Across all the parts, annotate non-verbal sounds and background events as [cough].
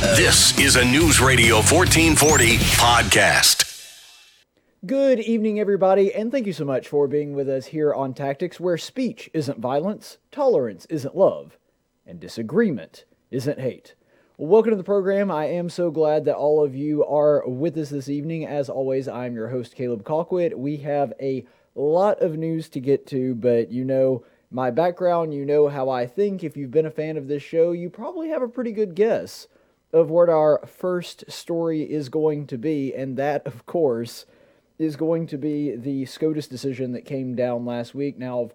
This is a News Radio 1440 podcast. Good evening, everybody, and thank you so much for being with us here on Tactics, where speech isn't violence, tolerance isn't love, and disagreement isn't hate. Welcome to the program. I am so glad that all of you are with us this evening. As always, I'm your host, Caleb Colquitt. We have a lot of news to get to, but you know my background, you know how I think. If you've been a fan of this show, you probably have a pretty good guess of what our first story is going to be, and that, of course, is going to be the SCOTUS decision that came down last week. Now,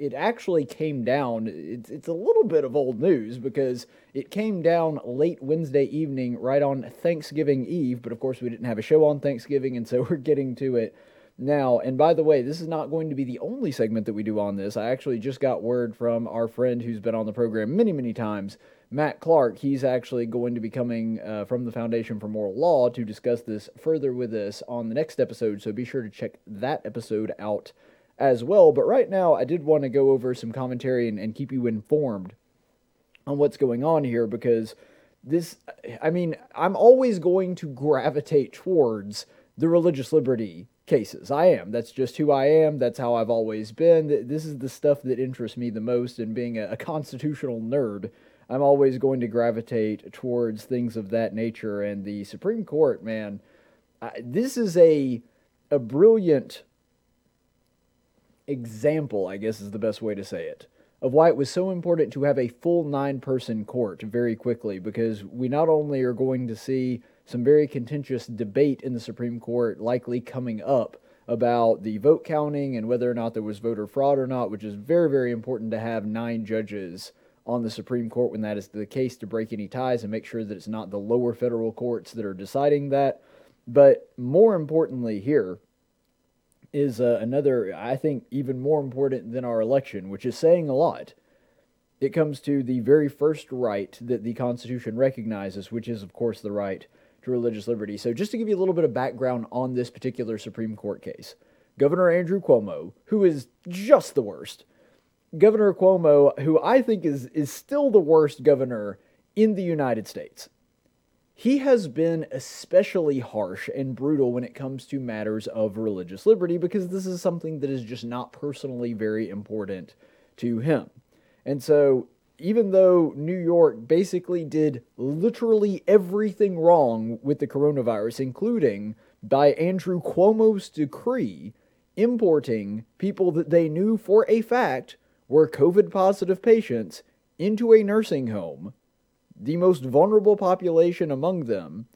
it actually came down, it's, it's a little bit of old news because it came down late Wednesday evening, right on Thanksgiving Eve, but of course, we didn't have a show on Thanksgiving, and so [laughs] we're getting to it now. And by the way, this is not going to be the only segment that we do on this. I actually just got word from our friend who's been on the program many, many times Matt Clark, he's actually going to be coming uh, from the Foundation for Moral Law to discuss this further with us on the next episode. So be sure to check that episode out as well. But right now, I did want to go over some commentary and, and keep you informed on what's going on here because this, I mean, I'm always going to gravitate towards the religious liberty cases. I am. That's just who I am. That's how I've always been. This is the stuff that interests me the most, and being a constitutional nerd I'm always going to gravitate towards things of that nature. And the Supreme Court, man, I, this is a a brilliant example, I guess is the best way to say it, of why it was so important to have a full nine person court very quickly because we not only are going to see some very contentious debate in the Supreme Court likely coming up about the vote counting and whether or not there was voter fraud or not, which is very, very important to have nine judges on the Supreme Court when that is the case to break any ties and make sure that it's not the lower federal courts that are deciding that. But more importantly, here is uh, another, I think, even more important than our election, which is saying a lot. It comes to the very first right that the Constitution recognizes, which is, of course, the right to religious liberty. So, just to give you a little bit of background on this particular Supreme Court case, Governor Andrew Cuomo, who is just the worst, Governor Cuomo, who I think is is still the worst governor in the United States. He has been especially harsh and brutal when it comes to matters of religious liberty because this is something that is just not personally very important to him. And so, even though New York basically did literally everything wrong with the coronavirus, including by Andrew Cuomo's decree importing people that they knew for a fact were COVID positive patients into a nursing home, the most vulnerable population among them,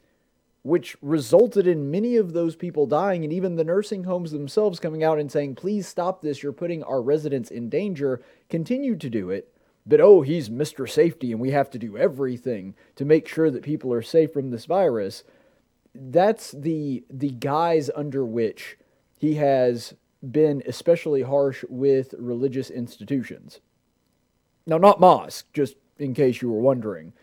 which resulted in many of those people dying, and even the nursing homes themselves coming out and saying, Please stop this, you're putting our residents in danger, continued to do it. But oh, he's Mr. Safety, and we have to do everything to make sure that people are safe from this virus. That's the the guise under which he has been especially harsh with religious institutions. Now, not mosque, just in case you were wondering.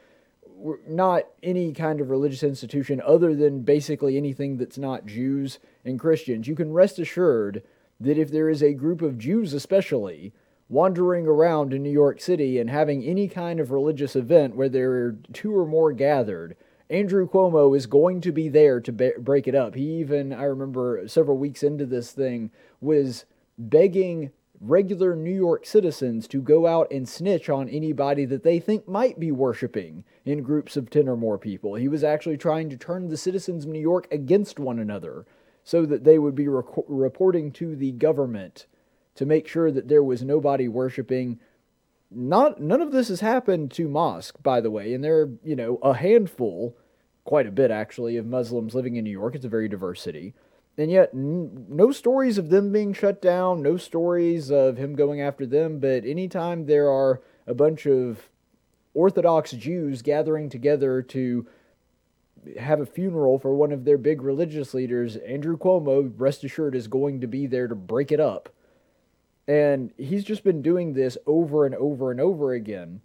Not any kind of religious institution other than basically anything that's not Jews and Christians. You can rest assured that if there is a group of Jews, especially, wandering around in New York City and having any kind of religious event where there are two or more gathered, Andrew Cuomo is going to be there to be- break it up. He even, I remember several weeks into this thing, was begging regular New York citizens to go out and snitch on anybody that they think might be worshiping in groups of 10 or more people. He was actually trying to turn the citizens of New York against one another so that they would be reporting to the government to make sure that there was nobody worshiping not none of this has happened to mosque, by the way, and there are you know a handful, quite a bit actually, of Muslims living in New York. It's a very diverse city, and yet n- no stories of them being shut down, no stories of him going after them. But anytime there are a bunch of Orthodox Jews gathering together to have a funeral for one of their big religious leaders, Andrew Cuomo, rest assured, is going to be there to break it up. And he's just been doing this over and over and over again.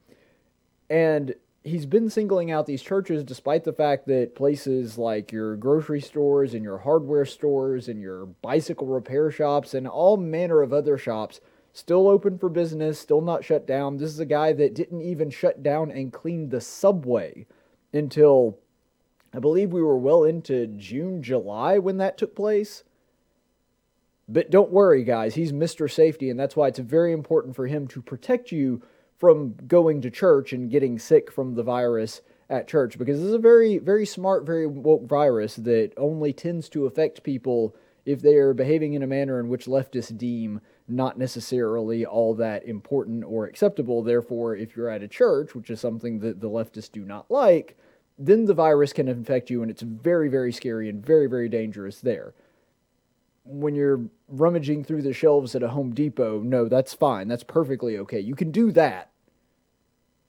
And he's been singling out these churches despite the fact that places like your grocery stores and your hardware stores and your bicycle repair shops and all manner of other shops still open for business, still not shut down. This is a guy that didn't even shut down and clean the subway until I believe we were well into June, July when that took place. But don't worry, guys, he's Mr. Safety, and that's why it's very important for him to protect you from going to church and getting sick from the virus at church because this is a very, very smart, very woke virus that only tends to affect people if they are behaving in a manner in which leftists deem not necessarily all that important or acceptable. Therefore, if you're at a church, which is something that the leftists do not like, then the virus can infect you, and it's very, very scary and very, very dangerous there. When you're rummaging through the shelves at a Home Depot, no, that's fine. That's perfectly okay. You can do that.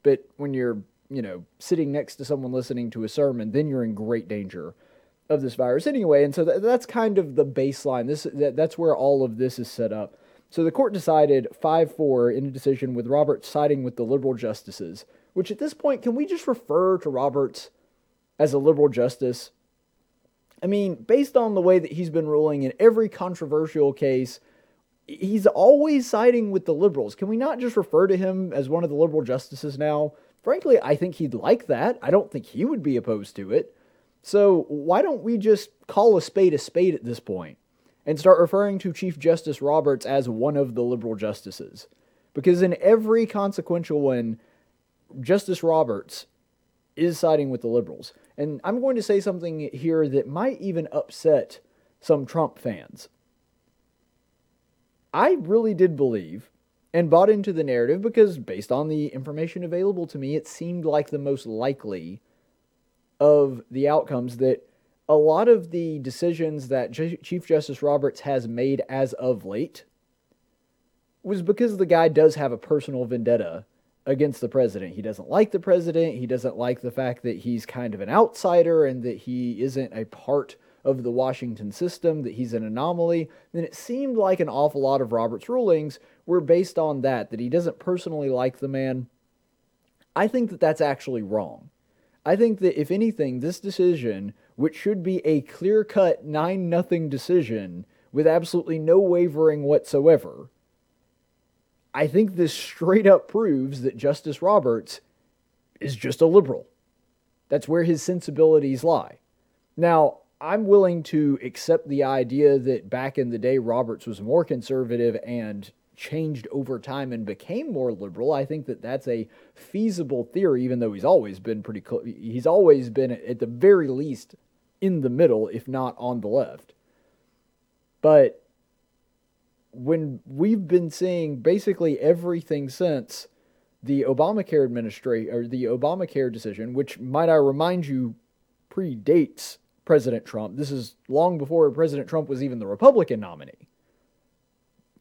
But when you're, you know, sitting next to someone listening to a sermon, then you're in great danger of this virus anyway. And so that's kind of the baseline. This that, that's where all of this is set up. So the court decided 5 4 in a decision with Roberts siding with the liberal justices, which at this point, can we just refer to Roberts as a liberal justice. I mean, based on the way that he's been ruling in every controversial case, he's always siding with the liberals. Can we not just refer to him as one of the liberal justices now? Frankly, I think he'd like that. I don't think he would be opposed to it. So why don't we just call a spade a spade at this point and start referring to Chief Justice Roberts as one of the liberal justices? Because in every consequential one, Justice Roberts is siding with the liberals. And I'm going to say something here that might even upset some Trump fans. I really did believe and bought into the narrative because, based on the information available to me, it seemed like the most likely of the outcomes that a lot of the decisions that Chief Justice Roberts has made as of late was because the guy does have a personal vendetta against the president. He doesn't like the president. He doesn't like the fact that he's kind of an outsider and that he isn't a part of the Washington system, that he's an anomaly. Then it seemed like an awful lot of Robert's rulings were based on that, that he doesn't personally like the man. I think that that's actually wrong. I think that if anything, this decision, which should be a clear cut 9 nothing decision with absolutely no wavering whatsoever, I think this straight up proves that Justice Roberts is just a liberal. That's where his sensibilities lie. Now, I'm willing to accept the idea that back in the day Roberts was more conservative and changed over time and became more liberal. I think that that's a feasible theory, even though he's always been pretty close. He's always been, at the very least, in the middle, if not on the left. But when we've been seeing basically everything since the Obamacare administration or the Obamacare decision, which might I remind you predates President Trump. This is long before President Trump was even the Republican nominee.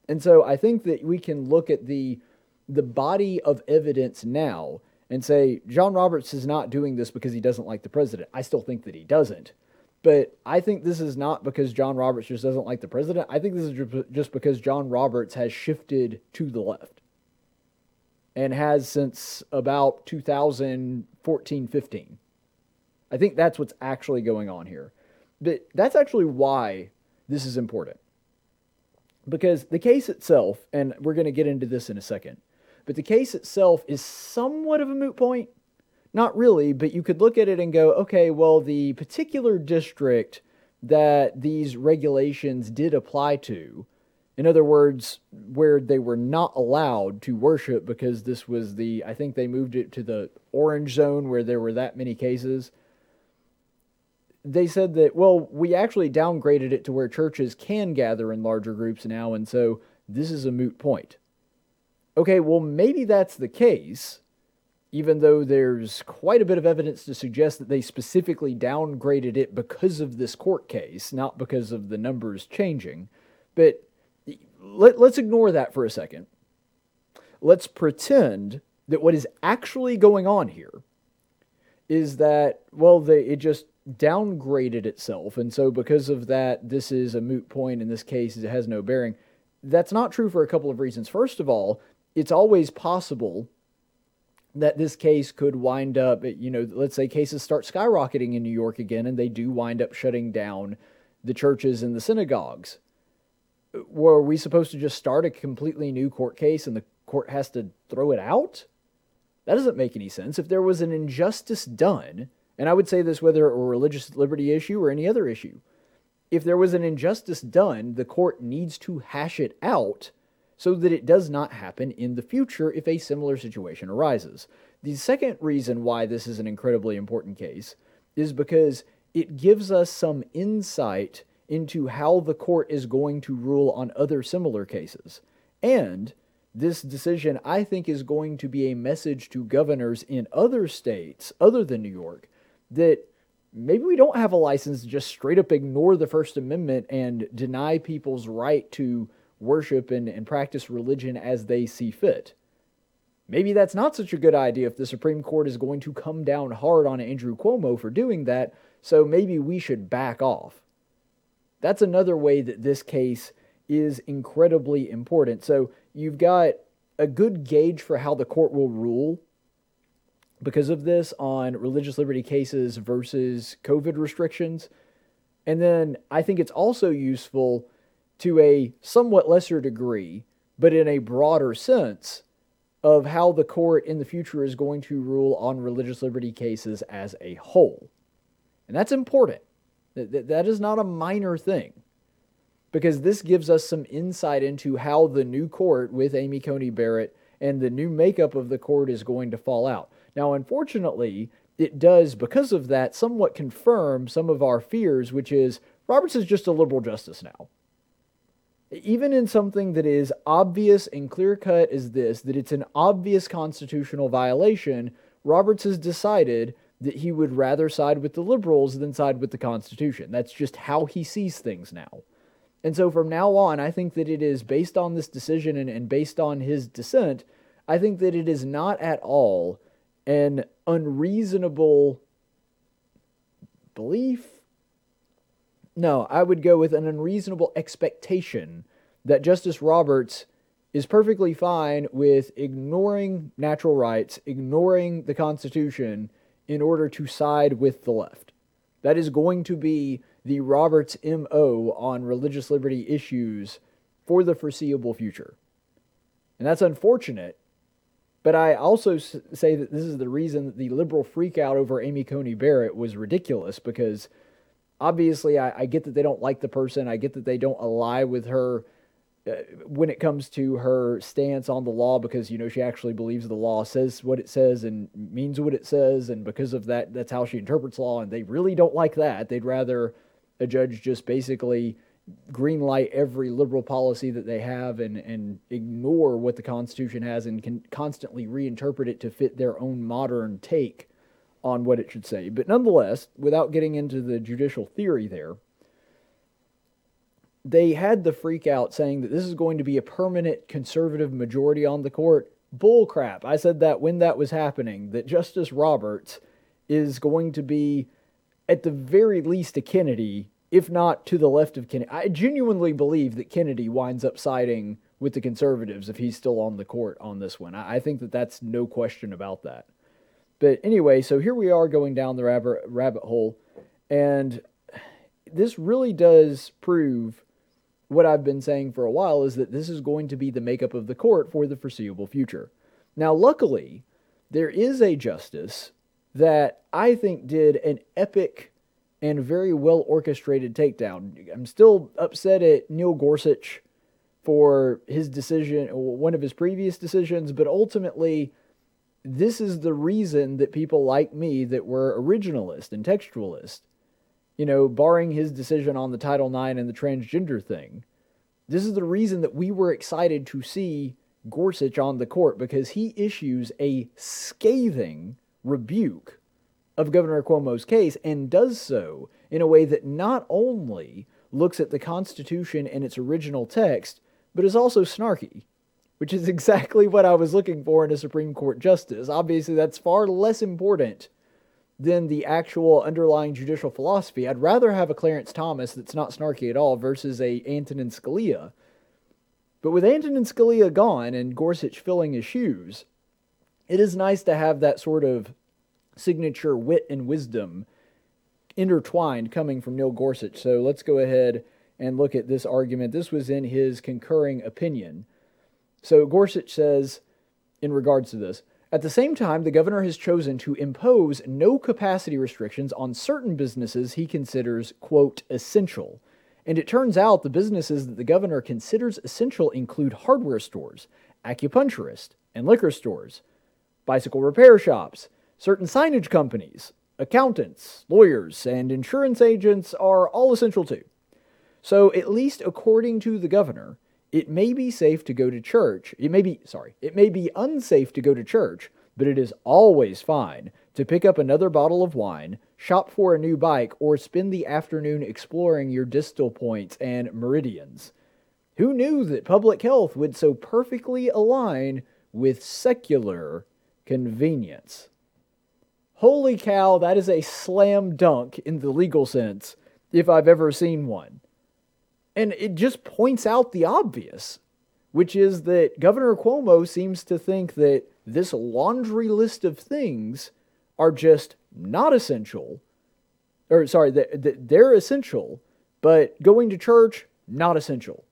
And so I think that we can look at the the body of evidence now and say John Roberts is not doing this because he doesn't like the president. I still think that he doesn't. But I think this is not because John Roberts just doesn't like the president. I think this is just because John Roberts has shifted to the left and has since about 2014 15. I think that's what's actually going on here. But that's actually why this is important. Because the case itself, and we're going to get into this in a second, but the case itself is somewhat of a moot point not really, but you could look at it and go, okay, well, the particular district that these regulations did apply to, in other words, where they were not allowed to worship because this was the, I think they moved it to the orange zone where there were that many cases. They said that, well, we actually downgraded it to where churches can gather in larger groups now, and so this is a moot point. Okay, well, maybe that's the case even though there's quite a bit of evidence to suggest that they specifically downgraded it because of this court case, not because of the numbers changing. But let, us ignore that for a second. Let's pretend that what is actually going on here is that, well, they, it just downgraded itself. And so, because of that, this is a moot point in this case, it has no bearing. That's not true for a couple of reasons. First of all, it's always possible that this case could wind up, you know, let's say cases start skyrocketing in New York again and they do wind up shutting down the churches and the synagogues. Were we supposed to just start a completely new court case and the court has to throw it out? That doesn't make any sense. If there was an injustice done, And I would say this whether it were a religious liberty issue or any other issue. If there was an injustice done, the court needs to hash it out so that it does not happen in the future if a similar situation arises. The second reason why this is an incredibly important case is because it gives us some insight into how the court is going to rule on other similar cases. And this decision, I think, is going to be a message to governors in other states other than New York that maybe we don't have a license to just straight up ignore the First Amendment and deny people's right to worship and, and practice religion as they see fit. Maybe that's not such a good idea if the Supreme Court is going to come down hard on Andrew Cuomo for doing that, so maybe we should back off. That's another way that this case is incredibly important. So you've got a good gauge for how the court will rule because of this on religious liberty cases versus COVID restrictions. And then I think it's also useful to a somewhat lesser degree, but in a broader sense, of how the court in the future is going to rule on religious liberty cases as a whole. And that's important. That, that is not a minor thing because this gives us some insight into how the new court with Amy Coney Barrett and the new makeup of the court is going to fall out. Now, unfortunately, it does, because of that, somewhat confirm some of our fears, which is Roberts is just a liberal justice now. Even in something that is obvious and clear cut as this, that it's an obvious constitutional violation, Roberts has decided that he would rather side with the liberals than side with the Constitution. That's just how he sees things now. And so from now on, I think that it is based on this decision and, and based on his dissent, I think that it is not at all an unreasonable belief. No, I would go with an unreasonable expectation that Justice Roberts is perfectly fine with ignoring natural rights, ignoring the Constitution in order to side with the left. That is going to be the Roberts MO on religious liberty issues for the foreseeable future. And that's unfortunate. But I also say that this is the reason that the liberal freakout over Amy Coney Barrett was ridiculous because obviously I, I get that they don't like the person. I get that they don't ally with her uh, when it comes to her stance on the law because you know she actually believes the law says what it says and means what it says. And because of that that's how she interprets law. And they really don't like that. They'd rather a judge just basically green light every liberal policy that they have and, and ignore what the constitution has and can constantly reinterpret it to fit their own modern take on what it should say but nonetheless without getting into the judicial theory there they had the freak out saying that this is going to be a permanent conservative majority on the court. Bull crap. I said that when that was happening, that Justice Roberts is going to be, at the very least, a Kennedy, if not to the left of Kennedy. I genuinely believe that Kennedy winds up siding with the conservatives if he's still on the court on this one. I think that that's no question about that. But anyway, so here we are going down the rabbit, rabbit hole, and this really does prove what I've been saying for a while is that this is going to be the makeup of the court for the foreseeable future. Now, luckily, there is a justice that I think did an epic and very well orchestrated takedown. I'm still upset at Neil Gorsuch for his decision, one of his previous decisions, but ultimately, this is the reason that people like me that were originalist and textualist you know, barring his decision on the Title IX and the transgender thing. This is the reason that we were excited to see Gorsuch on the court because he issues a scathing rebuke of Governor Cuomo's case and does so in a way that not only looks at the Constitution in its original text, but is also snarky, which is [laughs] exactly what I was looking for in a Supreme Court justice. Obviously, that's far less important than the actual underlying judicial philosophy. I'd rather have a Clarence Thomas that's not snarky at all versus a Antonin Scalia. But with Antonin Scalia gone and Gorsuch filling his shoes, it is nice to have that sort of signature wit and wisdom intertwined coming from Neil Gorsuch. So let's go ahead and look at this argument. This was in his concurring opinion. So Gorsuch says, in regards to this, At the same time, the governor has chosen to impose no capacity restrictions on certain businesses he considers, quote, essential. And it turns out the businesses that the governor considers essential include hardware stores, acupuncturists, and liquor stores, bicycle repair shops, certain signage companies, accountants, lawyers, and insurance agents are all essential too. So, at least according to the governor, it may be safe to go to church. It may be, sorry, it may be unsafe to go to church, but it is always fine to pick up another bottle of wine, shop for a new bike, or spend the afternoon exploring your distal points and meridians. Who knew that public health would so perfectly align with secular convenience? Holy cow, that is a slam dunk in the legal sense, if I've ever seen one. And it just points out the obvious, which is that Governor Cuomo seems to think that this laundry list of things are just not essential. Or, sorry, that they're essential, but going to church, not essential.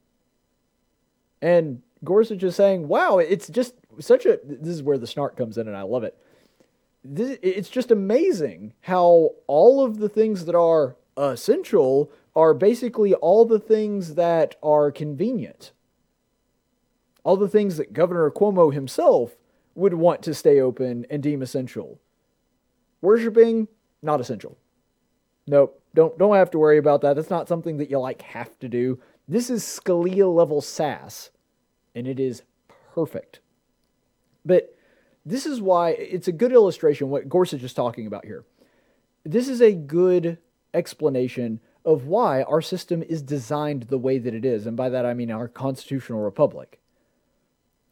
And Gorsuch is saying, wow, it's just such a. This is where the snark comes in, and I love it. This, it's just amazing how all of the things that are essential are basically all the things that are convenient. All the things that Governor Cuomo himself would want to stay open and deem essential. Worshipping, not essential. Nope, don't don't have to worry about that. That's not something that you like have to do. This is Scalia level sass, and it is perfect. But this is why it's a good illustration what Gorsuch is talking about here. This is a good explanation of why our system is designed the way that it is, and by that I mean our constitutional republic.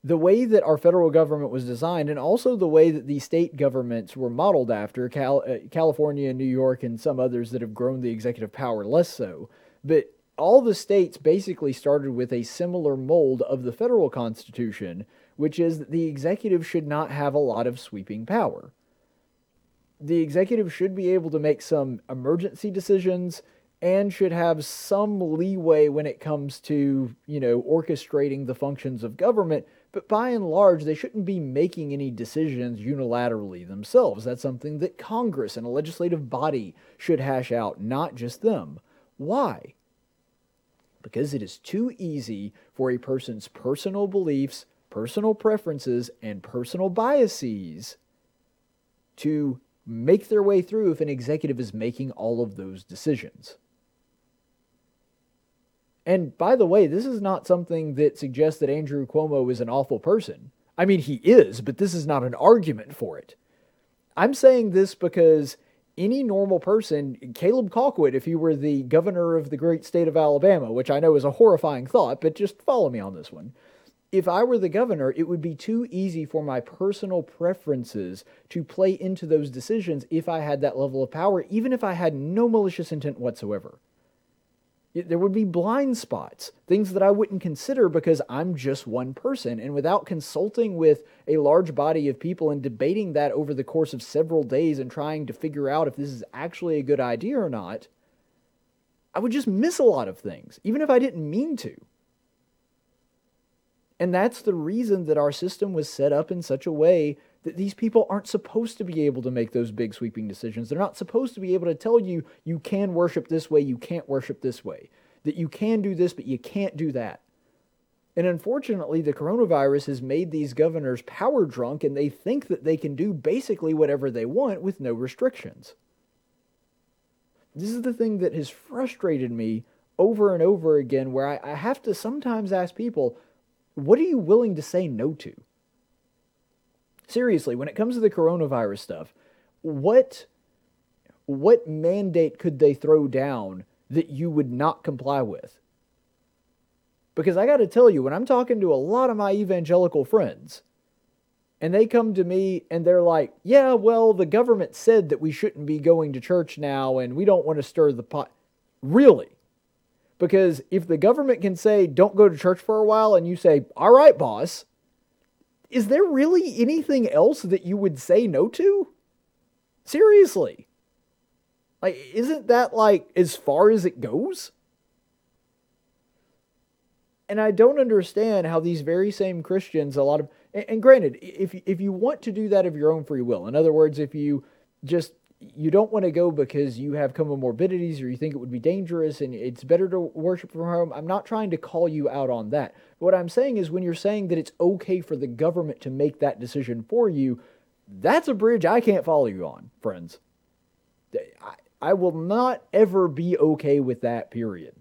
The way that our federal government was designed, and also the way that the state governments were modeled after Cal- uh, California, and New York, and some others that have grown the executive power less so. But all the states basically started with a similar mold of the federal constitution, which is that the executive should not have a lot of sweeping power. The executive should be able to make some emergency decisions and should have some leeway when it comes to, you know, orchestrating the functions of government, but by and large, they shouldn't be making any decisions unilaterally themselves. That's something that Congress and a legislative body should hash out, not just them. Why? Because it is too easy for a person's personal beliefs, personal preferences, and personal biases to make their way through if an executive is making all of those decisions. And by the way, this is not something that suggests that Andrew Cuomo is an awful person. I mean, he is, but this is not an argument for it. I'm saying this because any normal person, Caleb Colquitt, if he were the governor of the great state of Alabama, which I know is a horrifying thought, but just follow me on this one. If I were the governor, it would be too easy for my personal preferences to play into those decisions if I had that level of power, even if I had no malicious intent whatsoever. There would be blind spots, things that I wouldn't consider because I'm just one person. And without consulting with a large body of people and debating that over the course of several days and trying to figure out if this is actually a good idea or not, I would just miss a lot of things, even if I didn't mean to. And that's the reason that our system was set up in such a way that these people aren't supposed to be able to make those big sweeping decisions. They're not supposed to be able to tell you you can worship this way, you can't worship this way, that you can do this, but you can't do that. And unfortunately, the coronavirus has made these governors power drunk and they think that they can do basically whatever they want with no restrictions. This is the thing that has frustrated me over and over again, where I, I have to sometimes ask people, what are you willing to say no to? Seriously, when it comes to the coronavirus stuff, what what mandate could they throw down that you would not comply with? Because I got to tell you, when I'm talking to a lot of my evangelical friends, and they come to me and they're like, yeah, well, the government said that we shouldn't be going to church now and we don't want to stir the pot. Really? Because if the government can say, don't go to church for a while, and you say, all right, boss, is there really anything else that you would say no to? Seriously. Like, isn't that like as far as it goes? And I don't understand how these very same Christians, a lot of, And, granted, if if you want to do that of your own free will, in other words, if you just you don't want to go because you have comorbidities or you think it would be dangerous and it's better to worship from home. I'm not trying to call you out on that. What I'm saying is when you're saying that it's okay for the government to make that decision for you, that's a bridge I can't follow you on, friends. I, I will not ever be okay with that, period.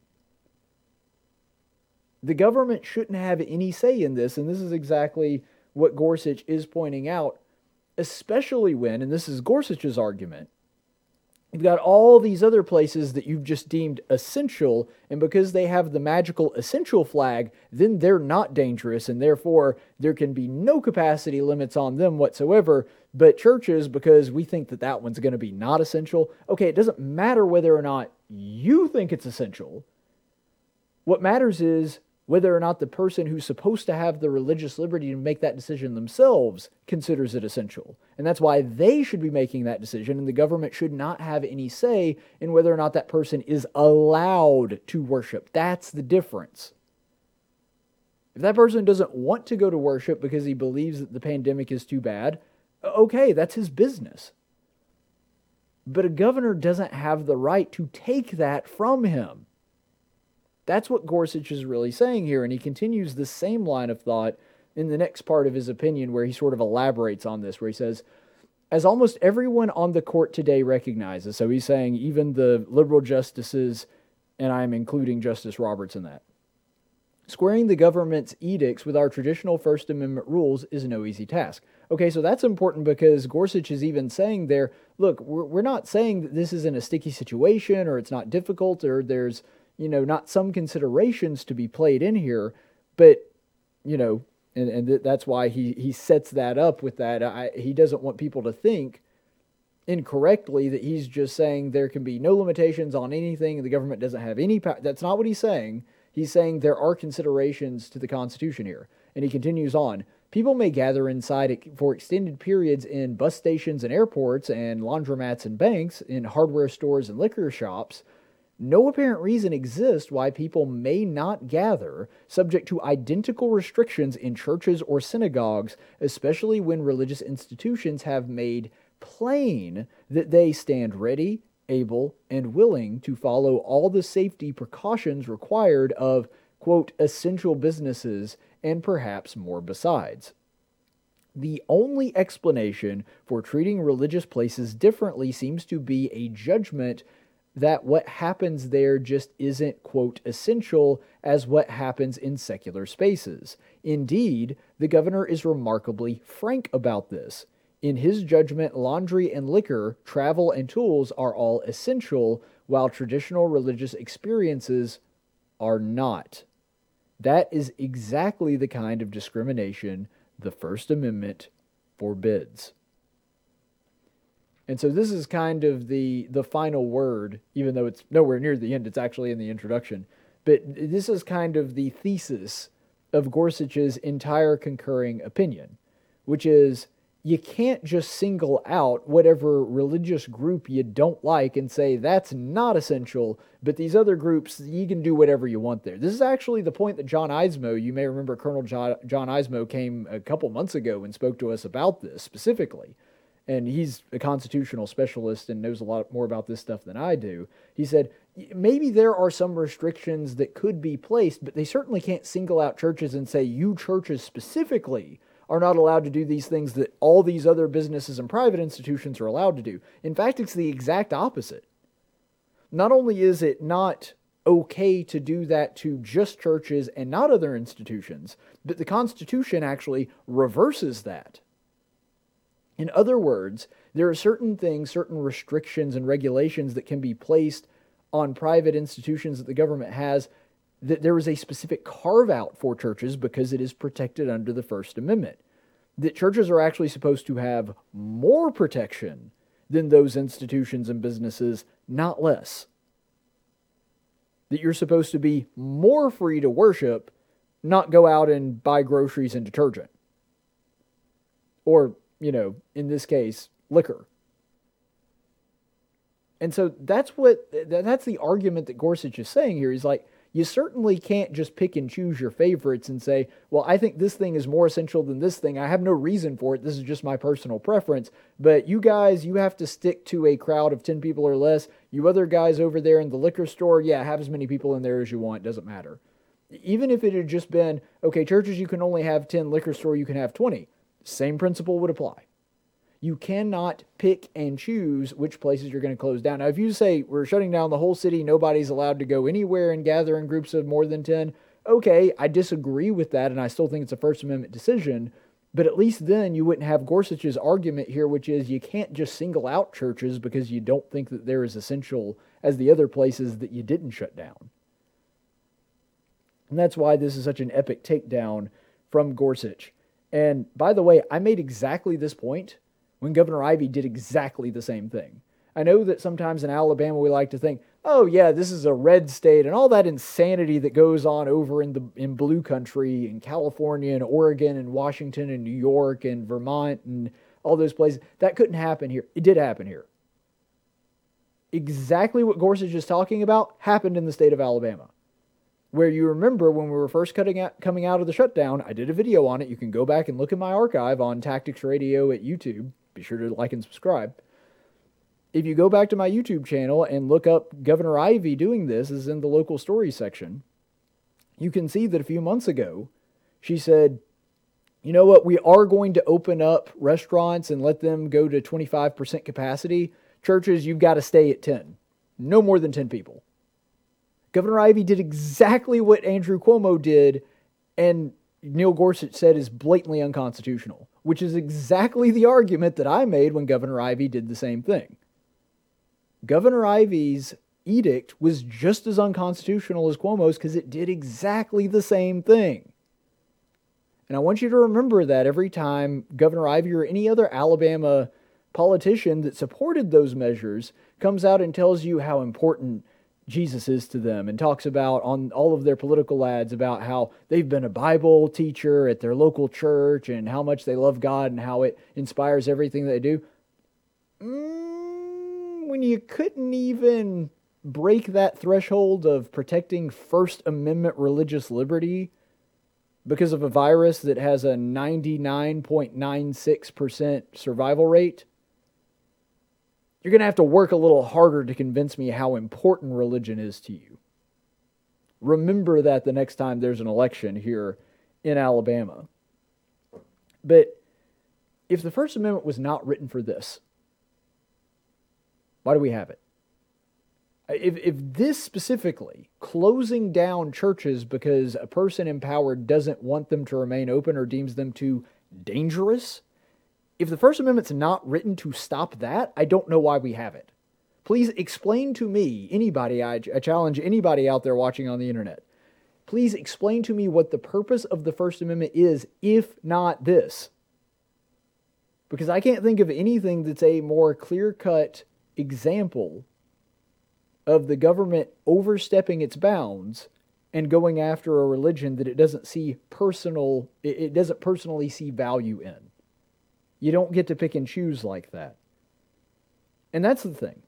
The government shouldn't have any say in this, and this is exactly what Gorsuch is pointing out, especially when, and this is Gorsuch's argument, You've got all these other places that you've just deemed essential, and because they have the magical essential flag, then they're not dangerous, and therefore there can be no capacity limits on them whatsoever. But churches, because we think that that one's going to be not essential, okay, it doesn't matter whether or not you think it's essential. What matters is whether or not the person who's supposed to have the religious liberty to make that decision themselves considers it essential. And that's why they should be making that decision, and the government should not have any say in whether or not that person is allowed to worship. That's the difference. If that person doesn't want to go to worship because he believes that the pandemic is too bad, okay, that's his business. But a governor doesn't have the right to take that from him. That's what Gorsuch is really saying here, and he continues the same line of thought in the next part of his opinion, where he sort of elaborates on this, where he says, as almost everyone on the court today recognizes, so he's saying even the liberal justices, and I'm including Justice Roberts in that, squaring the government's edicts with our traditional First Amendment rules is no easy task. Okay, so that's important because Gorsuch is even saying there, look, we're, we're not saying that this isn't a sticky situation or it's not difficult or there's you know, not some considerations to be played in here, but, you know, and, and th- that's why he, he sets that up with that. I, he doesn't want people to think incorrectly that he's just saying there can be no limitations on anything the government doesn't have any power. That's not what he's saying. He's saying there are considerations to the Constitution here. And he continues on. People may gather inside for extended periods in bus stations and airports and laundromats and banks, in hardware stores and liquor shops, no apparent reason exists why people may not gather, subject to identical restrictions in churches or synagogues, especially when religious institutions have made plain that they stand ready, able, and willing to follow all the safety precautions required of, quote, essential businesses and perhaps more besides. The only explanation for treating religious places differently seems to be a judgment that what happens there just isn't, quote, essential as what happens in secular spaces. Indeed, the governor is remarkably frank about this. In his judgment, laundry and liquor, travel and tools are all essential, while traditional religious experiences are not. That is exactly the kind of discrimination the First Amendment forbids. And so this is kind of the the final word, even though it's nowhere near the end. It's actually in the introduction. But this is kind of the thesis of Gorsuch's entire concurring opinion, which is you can't just single out whatever religious group you don't like and say that's not essential, but these other groups, you can do whatever you want there. This is actually the point that John Eidsmoe, you may remember Colonel John, John Eidsmoe came a couple months ago and spoke to us about this specifically and he's a constitutional specialist and knows a lot more about this stuff than I do. He said maybe there are some restrictions that could be placed, but they certainly can't single out churches and say you churches specifically are not allowed to do these things that all these other businesses and private institutions are allowed to do. In fact, it's the exact opposite. Not only is it not okay to do that to just churches and not other institutions, but the Constitution actually reverses that in other words, there are certain things, certain restrictions and regulations that can be placed on private institutions that the government has that there is a specific carve out for churches because it is protected under the First Amendment. That churches are actually supposed to have more protection than those institutions and businesses, not less. That you're supposed to be more free to worship, not go out and buy groceries and detergent. Or you know, in this case, liquor. And so that's what that's the argument that Gorsuch is saying here. He's like, you certainly can't just pick and choose your favorites and say, well, I think this thing is more essential than this thing. I have no reason for it. This is just my personal preference. But you guys, you have to stick to a crowd of 10 people or less. You other guys over there in the liquor store, yeah, have as many people in there as you want. Doesn't matter. Even if it had just been, okay, churches, you can only have 10, liquor store, you can have 20. Same principle would apply. You cannot pick and choose which places you're going to close down. Now, if you say we're shutting down the whole city, nobody's allowed to go anywhere and gather in groups of more than 10, okay, I disagree with that, and I still think it's a First Amendment decision. But at least then you wouldn't have Gorsuch's argument here, which is you can't just single out churches because you don't think that they're as essential as the other places that you didn't shut down. And that's why this is such an epic takedown from Gorsuch. And by the way, I made exactly this point when Governor Ivey did exactly the same thing. I know that sometimes in Alabama we like to think, oh yeah, this is a red state and all that insanity that goes on over in the in blue country in California and Oregon and Washington and New York and Vermont and all those places. That couldn't happen here. It did happen here. Exactly what Gorsuch is talking about happened in the state of Alabama. Where you remember when we were first cutting out, coming out of the shutdown, I did a video on it. You can go back and look at my archive on Tactics Radio at YouTube be sure to like and subscribe. If you go back to my YouTube channel and look up Governor Ivey doing this, is in the local stories section, you can see that a few months ago, she said, you know what, we are going to open up restaurants and let them go to 25% capacity. Churches, you've got to stay at 10. No more than 10 people. Governor Ivey did exactly what Andrew Cuomo did, and Neil Gorsuch said is blatantly unconstitutional which is exactly the argument that I made when Governor Ivey did the same thing. Governor Ivey's edict was just as unconstitutional as Cuomo's because it did exactly the same thing. And I want you to remember that every time Governor Ivey or any other Alabama politician that supported those measures comes out and tells you how important Jesus is to them and talks about on all of their political ads about how they've been a Bible teacher at their local church and how much they love God and how it inspires everything they do. Mm, when you couldn't even break that threshold of protecting First Amendment religious liberty because of a virus that has a 99.96% survival rate you're going to have to work a little harder to convince me how important religion is to you. Remember that the next time there's an election here in Alabama. But if the First Amendment was not written for this, why do we have it? If, if this specifically, closing down churches because a person in power doesn't want them to remain open or deems them too dangerous, if the First Amendment's not written to stop that, I don't know why we have it. Please explain to me, anybody, I, I challenge anybody out there watching on the internet, please explain to me what the purpose of the First Amendment is, if not this. Because I can't think of anything that's a more clear cut example of the government overstepping its bounds and going after a religion that it doesn't see personal it doesn't personally see value in. You don't get to pick and choose like that. And that's the thing.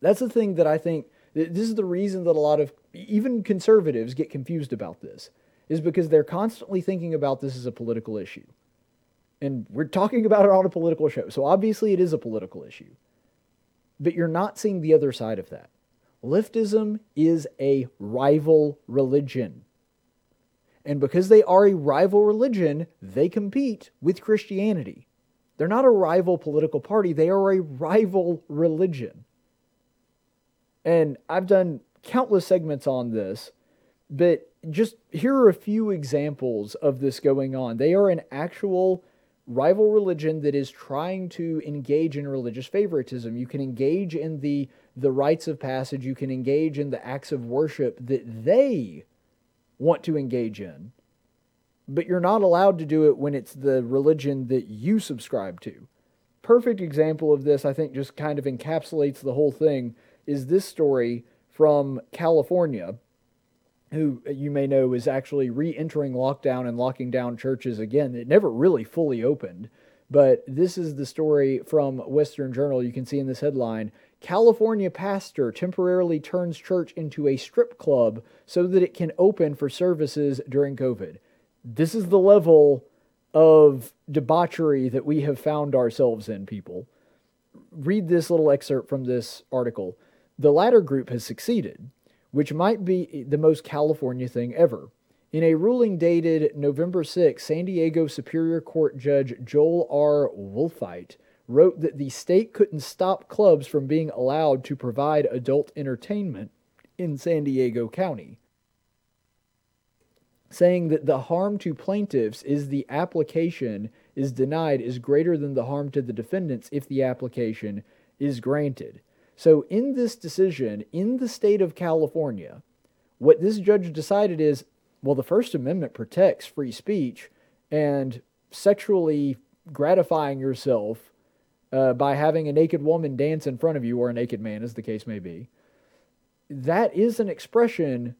That's the thing that I think this is the reason that a lot of even conservatives get confused about this is because they're constantly thinking about this as a political issue. And we're talking about it on a political show. So obviously it is a political issue. But you're not seeing the other side of that. Leftism is a rival religion. And because they are a rival religion, they compete with Christianity. They're not a rival political party, they are a rival religion. And I've done countless segments on this, but just here are a few examples of this going on. They are an actual rival religion that is trying to engage in religious favoritism. You can engage in the the rites of passage, you can engage in the acts of worship that they want to engage in. But you're not allowed to do it when it's the religion that you subscribe to. Perfect example of this, I think, just kind of encapsulates the whole thing, is this story from California, who uh, you may know is actually re entering lockdown and locking down churches again. It never really fully opened. But this is the story from Western Journal. You can see in this headline California pastor temporarily turns church into a strip club so that it can open for services during COVID. This is the level of debauchery that we have found ourselves in, people. Read this little excerpt from this article. The latter group has succeeded, which might be the most California thing ever. In a ruling dated November 6, San Diego Superior Court Judge Joel R. Wohlfeil wrote that the state couldn't stop clubs from being allowed to provide adult entertainment in San Diego County saying that the harm to plaintiffs is the application is denied is greater than the harm to the defendants if the application is granted. So, in this decision, in the state of California, what this judge decided is well, the First Amendment protects free speech and sexually gratifying yourself uh, by having a naked woman dance in front of you, or a naked man, as the case may be. That is an expression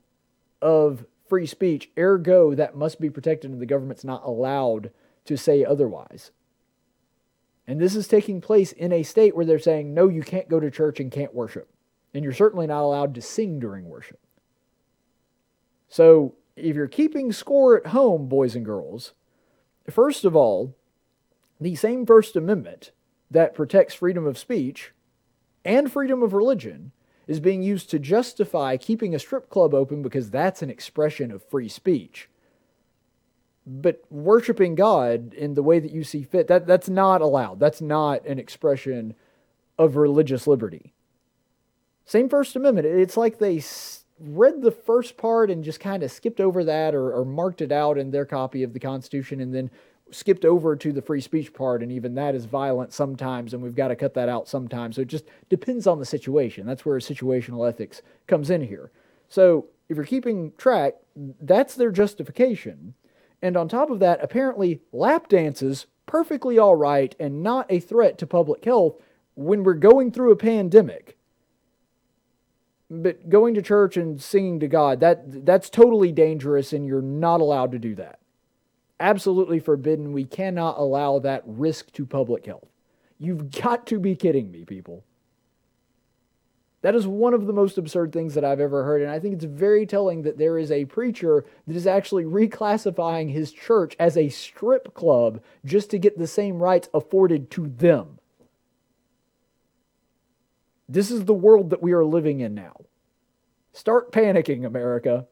of free speech, ergo, that must be protected, and the government's not allowed to say otherwise. And this is taking place in a state where they're saying, no, you can't go to church and can't worship. And you're certainly not allowed to sing during worship. So, if you're keeping score at home, boys and girls, first of all, the same First Amendment that protects freedom of speech and freedom of religion is being used to justify keeping a strip club open because that's an expression of free speech. But worshiping God in the way that you see fit, that, that's not allowed. That's not an expression of religious liberty. Same First Amendment. It's like they read the first part and just kind of skipped over that or, or marked it out in their copy of the Constitution and then skipped over to the free speech part, and even that is violent sometimes, and we've got to cut that out sometimes. So it just depends on the situation. That's where situational ethics comes in here. So if you're keeping track, that's their justification. And on top of that, apparently lap dances perfectly all right and not a threat to public health when we're going through a pandemic. But going to church and singing to God, that that's totally dangerous and you're not allowed to do that absolutely forbidden. We cannot allow that risk to public health. You've got to be kidding me, people. That is one of the most absurd things that I've ever heard. And I think it's very telling that there is a preacher that is actually reclassifying his church as a strip club just to get the same rights afforded to them. This is the world that we are living in now. Start panicking, America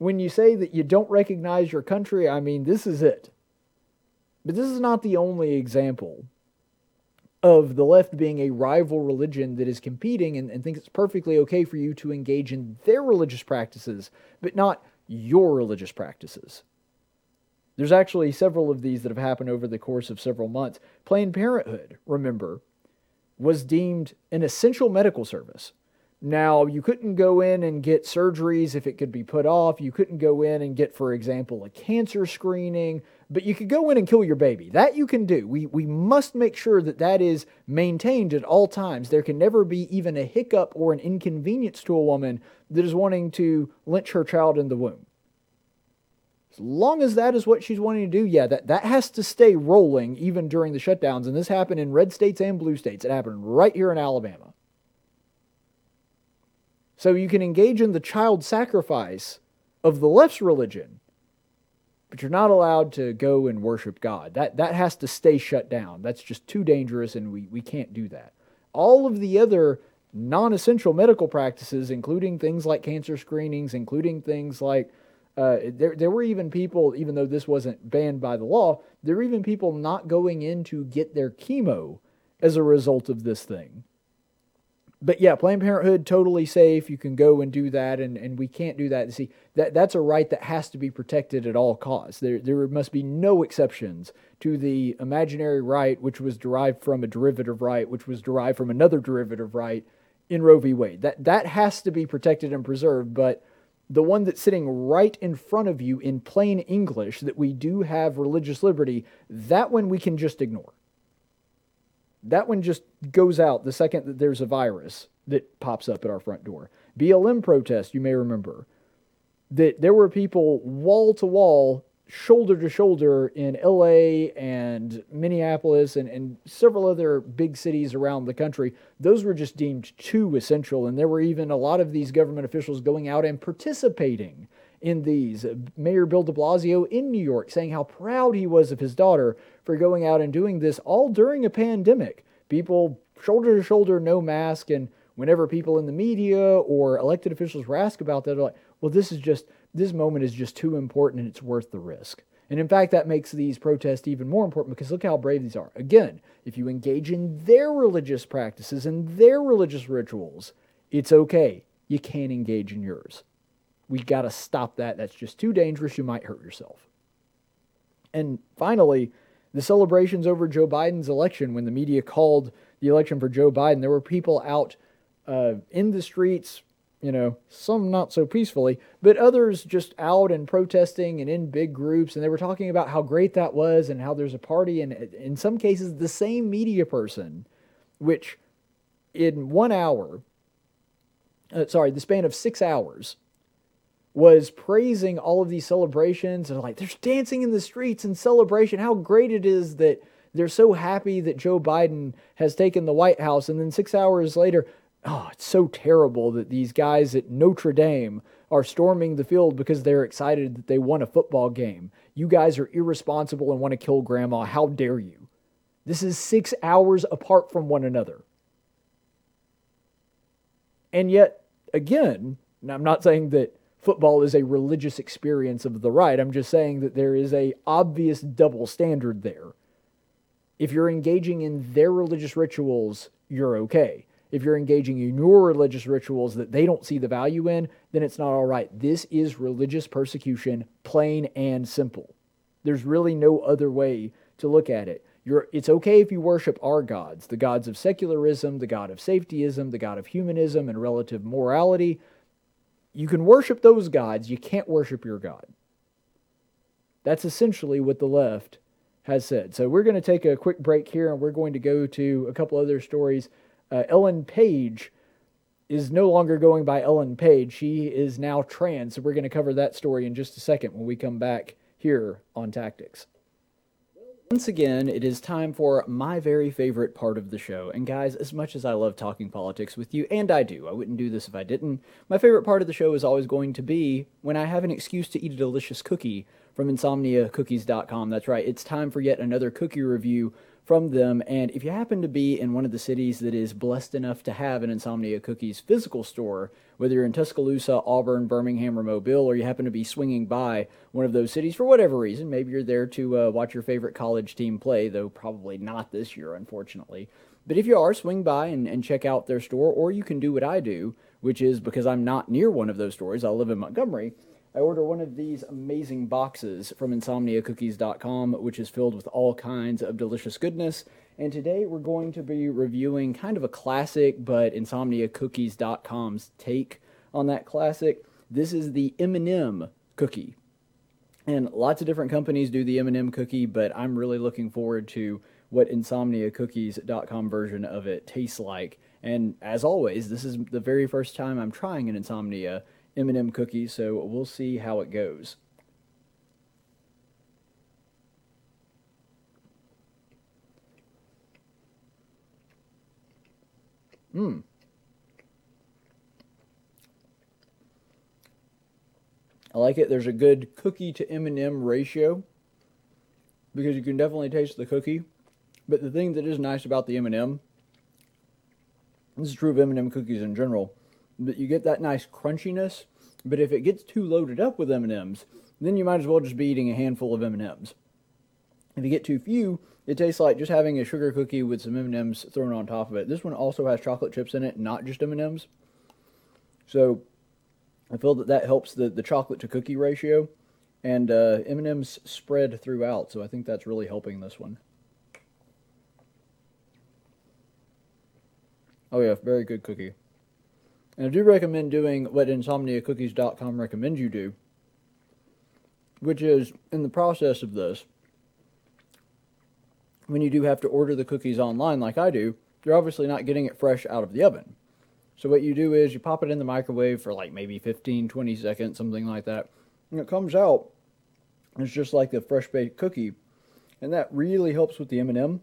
when you say that you don't recognize your country, I mean, this is it. But this is not the only example of the left being a rival religion that is competing and, and thinks it's perfectly okay for you to engage in their religious practices, but not your religious practices. There's actually several of these that have happened over the course of several months. Planned Parenthood, remember, was deemed an essential medical service now, you couldn't go in and get surgeries if it could be put off. You couldn't go in and get, for example, a cancer screening, but you could go in and kill your baby. That you can do. We, we must make sure that that is maintained at all times. There can never be even a hiccup or an inconvenience to a woman that is wanting to lynch her child in the womb. As long as that is what she's wanting to do, yeah, that, that has to stay rolling even during the shutdowns. And this happened in red states and blue states. It happened right here in Alabama. So you can engage in the child sacrifice of the left's religion, but you're not allowed to go and worship God. That, that has to stay shut down. That's just too dangerous, and we, we can't do that. All of the other non essential medical practices, including things like cancer screenings, including things like uh, there, there were even people, even though this wasn't banned by the law, there were even people not going in to get their chemo as a result of this thing but yeah, Planned Parenthood totally safe. You can go and do that, and, and we can't do that. See, that that's a right that has to be protected at all costs. There there must be no exceptions to the imaginary right, which was derived from a derivative right, which was derived from another derivative right in Roe v. Wade. That that has to be protected and preserved. But the one that's sitting right in front of you in plain English, that we do have religious liberty, that one we can just ignore. That one just goes out the second that there's a virus that pops up at our front door. BLM protest, you may remember, that there were people wall to wall shoulder to shoulder in LA and Minneapolis and, and several other big cities around the country, those were just deemed too essential. And there were even a lot of these government officials going out and participating in these. Mayor Bill de Blasio in New York saying how proud he was of his daughter for going out and doing this all during a pandemic. People shoulder to shoulder, no mask. And whenever people in the media or elected officials were asked about that, they're like, well, this is just this moment is just too important and it's worth the risk. And in fact, that makes these protests even more important because look how brave these are. Again, if you engage in their religious practices and their religious rituals, it's okay. You can't engage in yours. We got to stop that. That's just too dangerous. You might hurt yourself. And finally, the celebrations over Joe Biden's election, when the media called the election for Joe Biden, there were people out uh, in the streets you know, some not so peacefully, but others just out and protesting and in big groups. And they were talking about how great that was and how there's a party. And in some cases, the same media person, which in one hour, uh, sorry, the span of six hours, was praising all of these celebrations and like, there's dancing in the streets and celebration. How great it is that they're so happy that Joe Biden has taken the White House. And then six hours later, oh, it's so terrible that these guys at Notre Dame are storming the field because they're excited that they won a football game. You guys are irresponsible and want to kill grandma. How dare you? This is six hours apart from one another. And yet, again, I'm not saying that football is a religious experience of the right. I'm just saying that there is a obvious double standard there. If you're engaging in their religious rituals, you're okay if you're engaging in your religious rituals that they don't see the value in, then it's not all right. This is religious persecution, plain and simple. There's really no other way to look at it. You're, it's okay if you worship our gods, the gods of secularism, the god of safetyism, the god of humanism and relative morality. You can worship those gods, you can't worship your God. That's essentially what the left has said. So we're going to take a quick break here and we're going to go to a couple other stories uh, Ellen Page is no longer going by Ellen Page. She is now trans. So we're going to cover that story in just a second when we come back here on Tactics. Once again, it is time for my very favorite part of the show. And guys, as much as I love talking politics with you, and I do, I wouldn't do this if I didn't, my favorite part of the show is always going to be when I have an excuse to eat a delicious cookie from insomniacookies.com. That's right, it's time for yet another cookie review from them. And if you happen to be in one of the cities that is blessed enough to have an Insomnia Cookies physical store, whether you're in Tuscaloosa, Auburn, Birmingham, or Mobile, or you happen to be swinging by one of those cities for whatever reason, maybe you're there to uh, watch your favorite college team play, though probably not this year, unfortunately. But if you are, swing by and, and check out their store, or you can do what I do, which is because I'm not near one of those stores, I live in Montgomery I order one of these amazing boxes from insomniacookies.com, which is filled with all kinds of delicious goodness. And today we're going to be reviewing kind of a classic, but insomniacookies.com's take on that classic. This is the M&M cookie. And lots of different companies do the M&M cookie, but I'm really looking forward to what insomniacookies.com version of it tastes like. And as always, this is the very first time I'm trying an Insomnia M&M cookie, so we'll see how it goes. Mmm. I like it. There's a good cookie to M&M ratio because you can definitely taste the cookie. But the thing that is nice about the M&M, this is true of M&M cookies in general, that you get that nice crunchiness. But if it gets too loaded up with M&Ms, then you might as well just be eating a handful of M&Ms. If you get too few, it tastes like just having a sugar cookie with some M&Ms thrown on top of it. This one also has chocolate chips in it, not just M&Ms. So I feel that that helps the, the chocolate to cookie ratio. And uh, M&Ms spread throughout, so I think that's really helping this one. Oh yeah, very good cookie. And I do recommend doing what InsomniaCookies.com recommends you do, which is in the process of this, when you do have to order the cookies online like I do, you're obviously not getting it fresh out of the oven. So what you do is you pop it in the microwave for like maybe 15, 20 seconds, something like that, and it comes out It's just like the fresh baked cookie, and that really helps with the M&M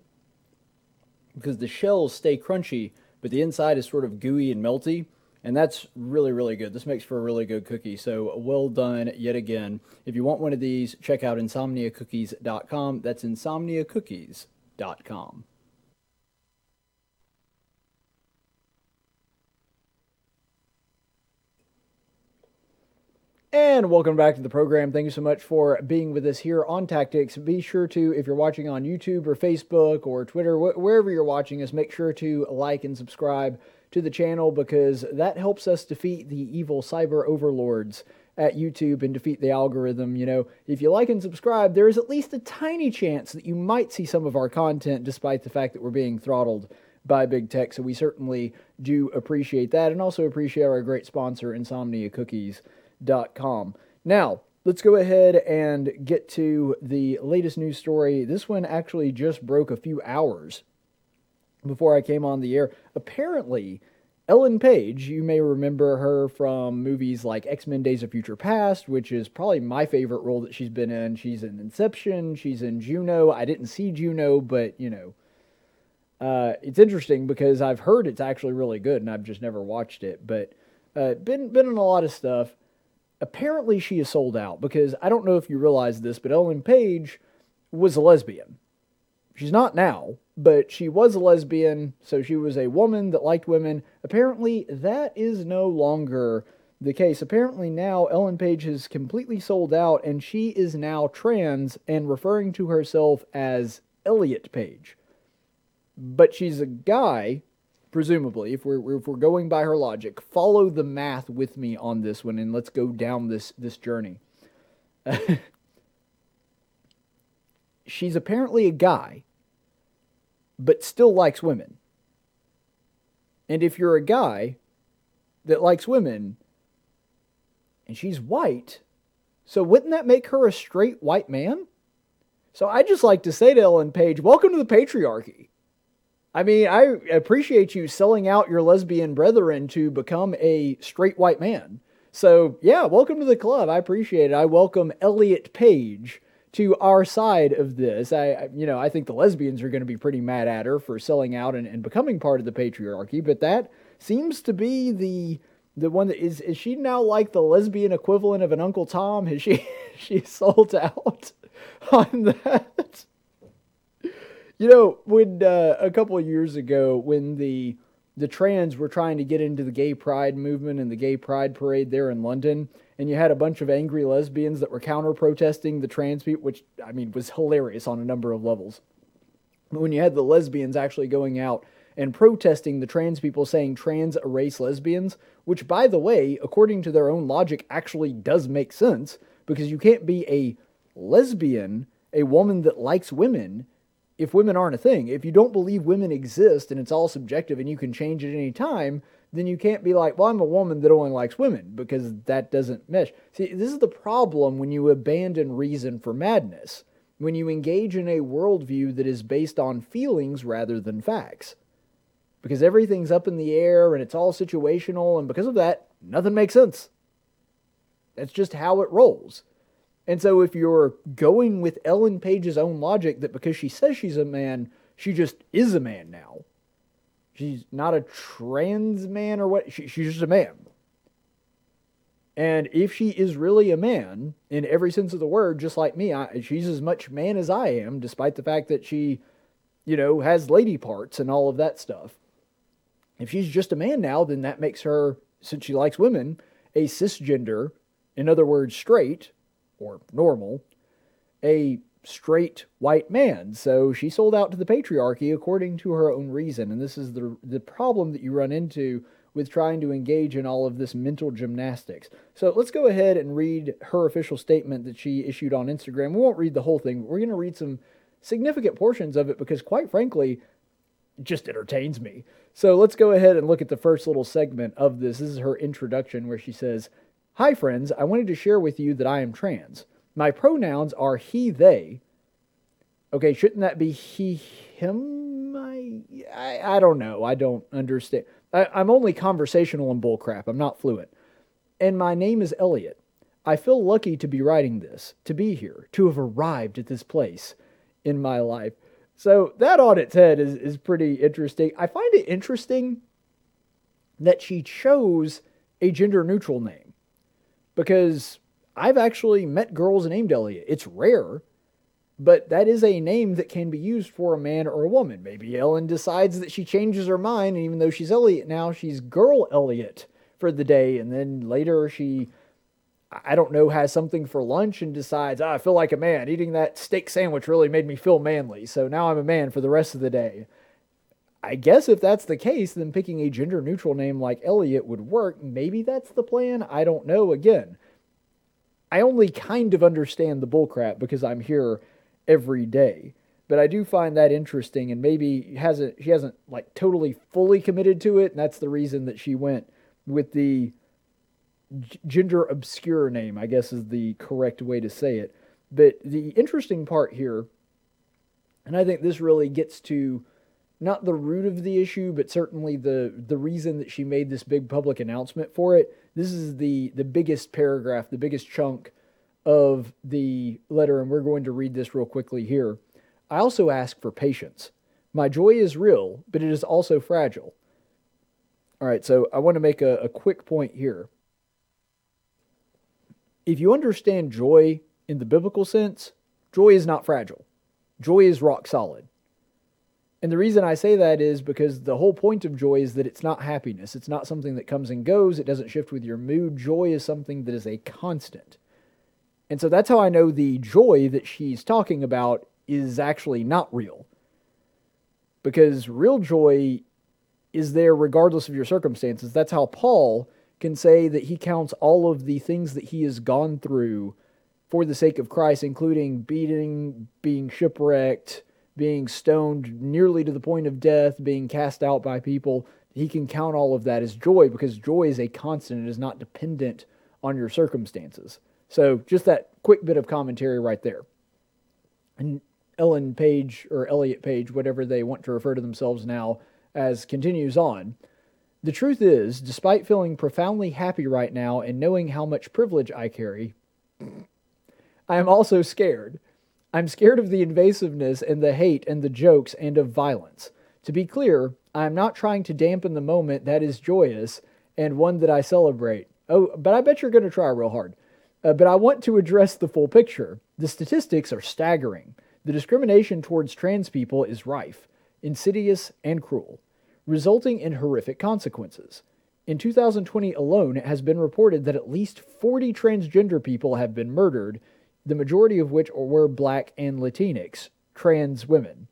because the shells stay crunchy, but the inside is sort of gooey and melty, and that's really really good. This makes for a really good cookie. So well done yet again. If you want one of these, check out insomniacookies.com. That's insomniacookies.com. And welcome back to the program. Thank you so much for being with us here on Tactics. Be sure to, if you're watching on YouTube or Facebook or Twitter, wh- wherever you're watching us, make sure to like and subscribe to the channel because that helps us defeat the evil cyber overlords at YouTube and defeat the algorithm. You know, if you like and subscribe, there is at least a tiny chance that you might see some of our content despite the fact that we're being throttled by big tech. So we certainly do appreciate that and also appreciate our great sponsor, Insomnia Cookies com. Now, let's go ahead and get to the latest news story. This one actually just broke a few hours before I came on the air. Apparently, Ellen Page, you may remember her from movies like X Men Days of Future Past, which is probably my favorite role that she's been in. She's in Inception, she's in Juno. I didn't see Juno, but you know. Uh, it's interesting because I've heard it's actually really good and I've just never watched it. But uh, been been in a lot of stuff apparently she is sold out because I don't know if you realize this, but Ellen Page was a lesbian. She's not now, but she was a lesbian, so she was a woman that liked women. Apparently, that is no longer the case. Apparently, now Ellen Page has completely sold out and she is now trans and referring to herself as Elliot Page. But she's a guy presumably, if we're if we're going by her logic, follow the math with me on this one, and let's go down this this journey. [laughs] She's apparently a guy, but still likes women. And if you're a guy that likes women, and she's white, so wouldn't that make her a straight white man? So I just like to say to Ellen Page, welcome to the patriarchy. I mean, I appreciate you selling out your lesbian brethren to become a straight white man. So, yeah, welcome to the club. I appreciate it. I welcome Elliot Page to our side of this. I, you know, I think the lesbians are going to be pretty mad at her for selling out and, and becoming part of the patriarchy, but that seems to be the the one that is is she now like the lesbian equivalent of an Uncle Tom? Has she [laughs] she sold out [laughs] on that? You know, when uh, a couple of years ago, when the the trans were trying to get into the gay pride movement and the gay pride parade there in London, and you had a bunch of angry lesbians that were counter protesting the trans people, which I mean was hilarious on a number of levels. But when you had the lesbians actually going out and protesting the trans people saying trans erase lesbians, which by the way, according to their own logic, actually does make sense because you can't be a lesbian, a woman that likes women, if women aren't a thing, if you don't believe women exist and it's all subjective and you can change at any time, then you can't be like, well, I'm a woman that only likes women because that doesn't mesh. See, this is the problem when you abandon reason for madness, when you engage in a worldview that is based on feelings rather than facts. Because everything's up in the air and it's all situational, and because of that, nothing makes sense. That's just how it rolls. And so if you're going with Ellen Page's own logic that because she says she's a man, she just is a man now. She's not a trans man or what, she, she's just a man. And if she is really a man, in every sense of the word, just like me, I, she's as much man as I am, despite the fact that she, you know, has lady parts and all of that stuff. If she's just a man now, then that makes her, since she likes women, a cisgender, in other words, straight, or normal, a straight white man. So she sold out to the patriarchy according to her own reason. And this is the, the problem that you run into with trying to engage in all of this mental gymnastics. So let's go ahead and read her official statement that she issued on Instagram. We won't read the whole thing, but we're going to read some significant portions of it because, quite frankly, it just entertains me. So let's go ahead and look at the first little segment of this. This is her introduction where she says, Hi, friends. I wanted to share with you that I am trans. My pronouns are he, they. Okay, shouldn't that be he, him? I, I, I don't know. I don't understand. I, I'm only conversational and bullcrap. I'm not fluent. And my name is Elliot. I feel lucky to be writing this, to be here, to have arrived at this place in my life. So that its head is, is pretty interesting. I find it interesting that she chose a gender neutral name because I've actually met girls named Elliot. It's rare, but that is a name that can be used for a man or a woman. Maybe Ellen decides that she changes her mind, and even though she's Elliot now, she's girl Elliot for the day, and then later she I don't know, has something for lunch and decides, oh, I feel like a man. Eating that steak sandwich really made me feel manly, so now I'm a man for the rest of the day. I guess if that's the case, then picking a gender neutral name like Elliot would work. Maybe that's the plan. I don't know. Again, I only kind of understand the bullcrap because I'm here every day. But I do find that interesting, and maybe hasn't she hasn't like totally fully committed to it, and that's the reason that she went with the gender obscure name, I guess is the correct way to say it. But the interesting part here, and I think this really gets to not the root of the issue, but certainly the the reason that she made this big public announcement for it. This is the the biggest paragraph, the biggest chunk of the letter, and we're going to read this real quickly here. I also ask for patience. My joy is real, but it is also fragile. All right, so I want to make a, a quick point here if you understand joy in the biblical sense, joy is not fragile. Joy is rock solid. And the reason I say that is because the whole point of joy is that it's not happiness. It's not something that comes and goes. It doesn't shift with your mood. Joy is something that is a constant. And so that's how I know the joy that she's talking about is actually not real. Because real joy is there regardless of your circumstances. That's how Paul can say that he counts all of the things that he has gone through for the sake of Christ, including beating, being shipwrecked, being stoned nearly to the point of death, being cast out by people. He can count all of that as joy because joy is a constant. It is not dependent on your circumstances. So, just that quick bit of commentary right there. And Ellen Page, or Elliot Page, whatever they want to refer to themselves now, as continues on. The truth is, despite feeling profoundly happy right now and knowing how much privilege I carry, [clears throat] I am also scared. I'm scared of the invasiveness and the hate and the jokes and of violence. To be clear, I am not trying to dampen the moment that is joyous and one that I celebrate. Oh, but I bet you're going to try real hard. Uh, but I want to address the full picture. The statistics are staggering. The discrimination towards trans people is rife, insidious, and cruel resulting in horrific consequences. In 2020 alone, it has been reported that at least 40 transgender people have been murdered, the majority of which were black and Latinx, trans women.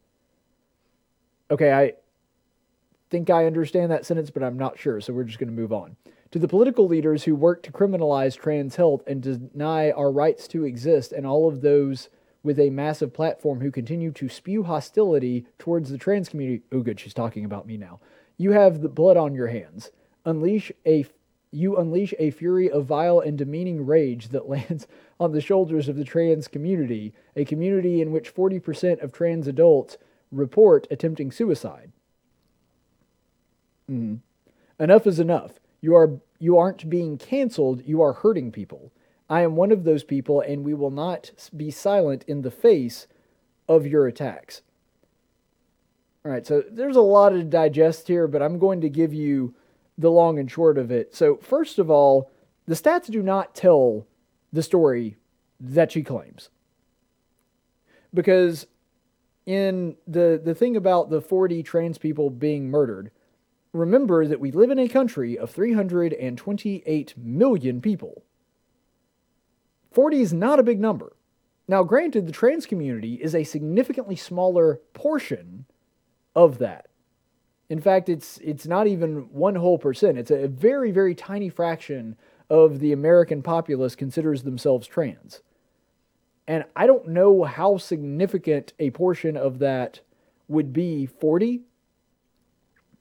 Okay, I think I understand that sentence, but I'm not sure, so we're just going to move on. To the political leaders who work to criminalize trans health and deny our rights to exist, and all of those with a massive platform who continue to spew hostility towards the trans community. Oh, good, she's talking about me now. You have the blood on your hands. Unleash a you unleash a fury of vile and demeaning rage that [laughs] lands on the shoulders of the trans community, a community in which 40% of trans adults report attempting suicide. Mm. Enough is enough. You are you aren't being canceled, you are hurting people. I am one of those people, and we will not be silent in the face of your attacks. All right, so there's a lot to digest here, but I'm going to give you the long and short of it. So, first of all, the stats do not tell the story that she claims. Because in the the thing about the 40 trans people being murdered, remember that we live in a country of 328 million people. 40 is not a big number. Now, granted, the trans community is a significantly smaller portion of that. In fact, it's it's not even one whole percent. It's a very very tiny fraction of the American populace considers themselves trans. And I don't know how significant a portion of that would be 40,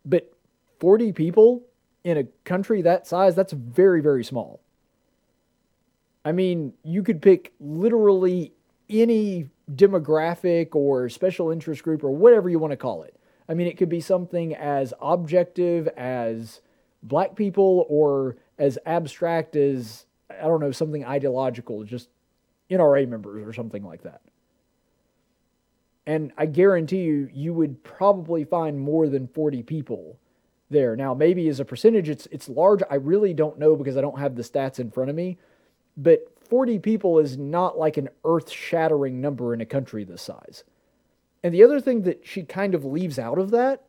but 40 people in a country that size, that's very, very small. I mean, you could pick literally any demographic or special interest group or whatever you want to call it. I mean, it could be something as objective as black people or as abstract as I don't know, something ideological, just NRA members or something like that. And I guarantee you, you would probably find more than 40 people there. Now, maybe as a percentage, it's it's large. I really don't know because I don't have the stats in front of me. But 40 people is not like an earth-shattering number in a country this size. And the other thing that she kind of leaves out of that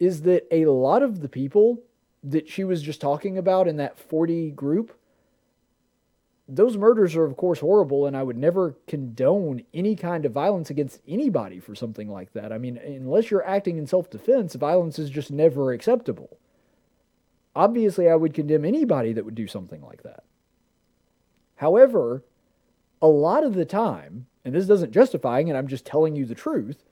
is that a lot of the people that she was just talking about in that 40 group those murders are of course horrible and i would never condone any kind of violence against anybody for something like that. I mean unless you're acting in self-defense violence is just never acceptable. Obviously i would condemn anybody that would do something like that. However a lot of the time and this doesn't justifying it i'm just telling you the truth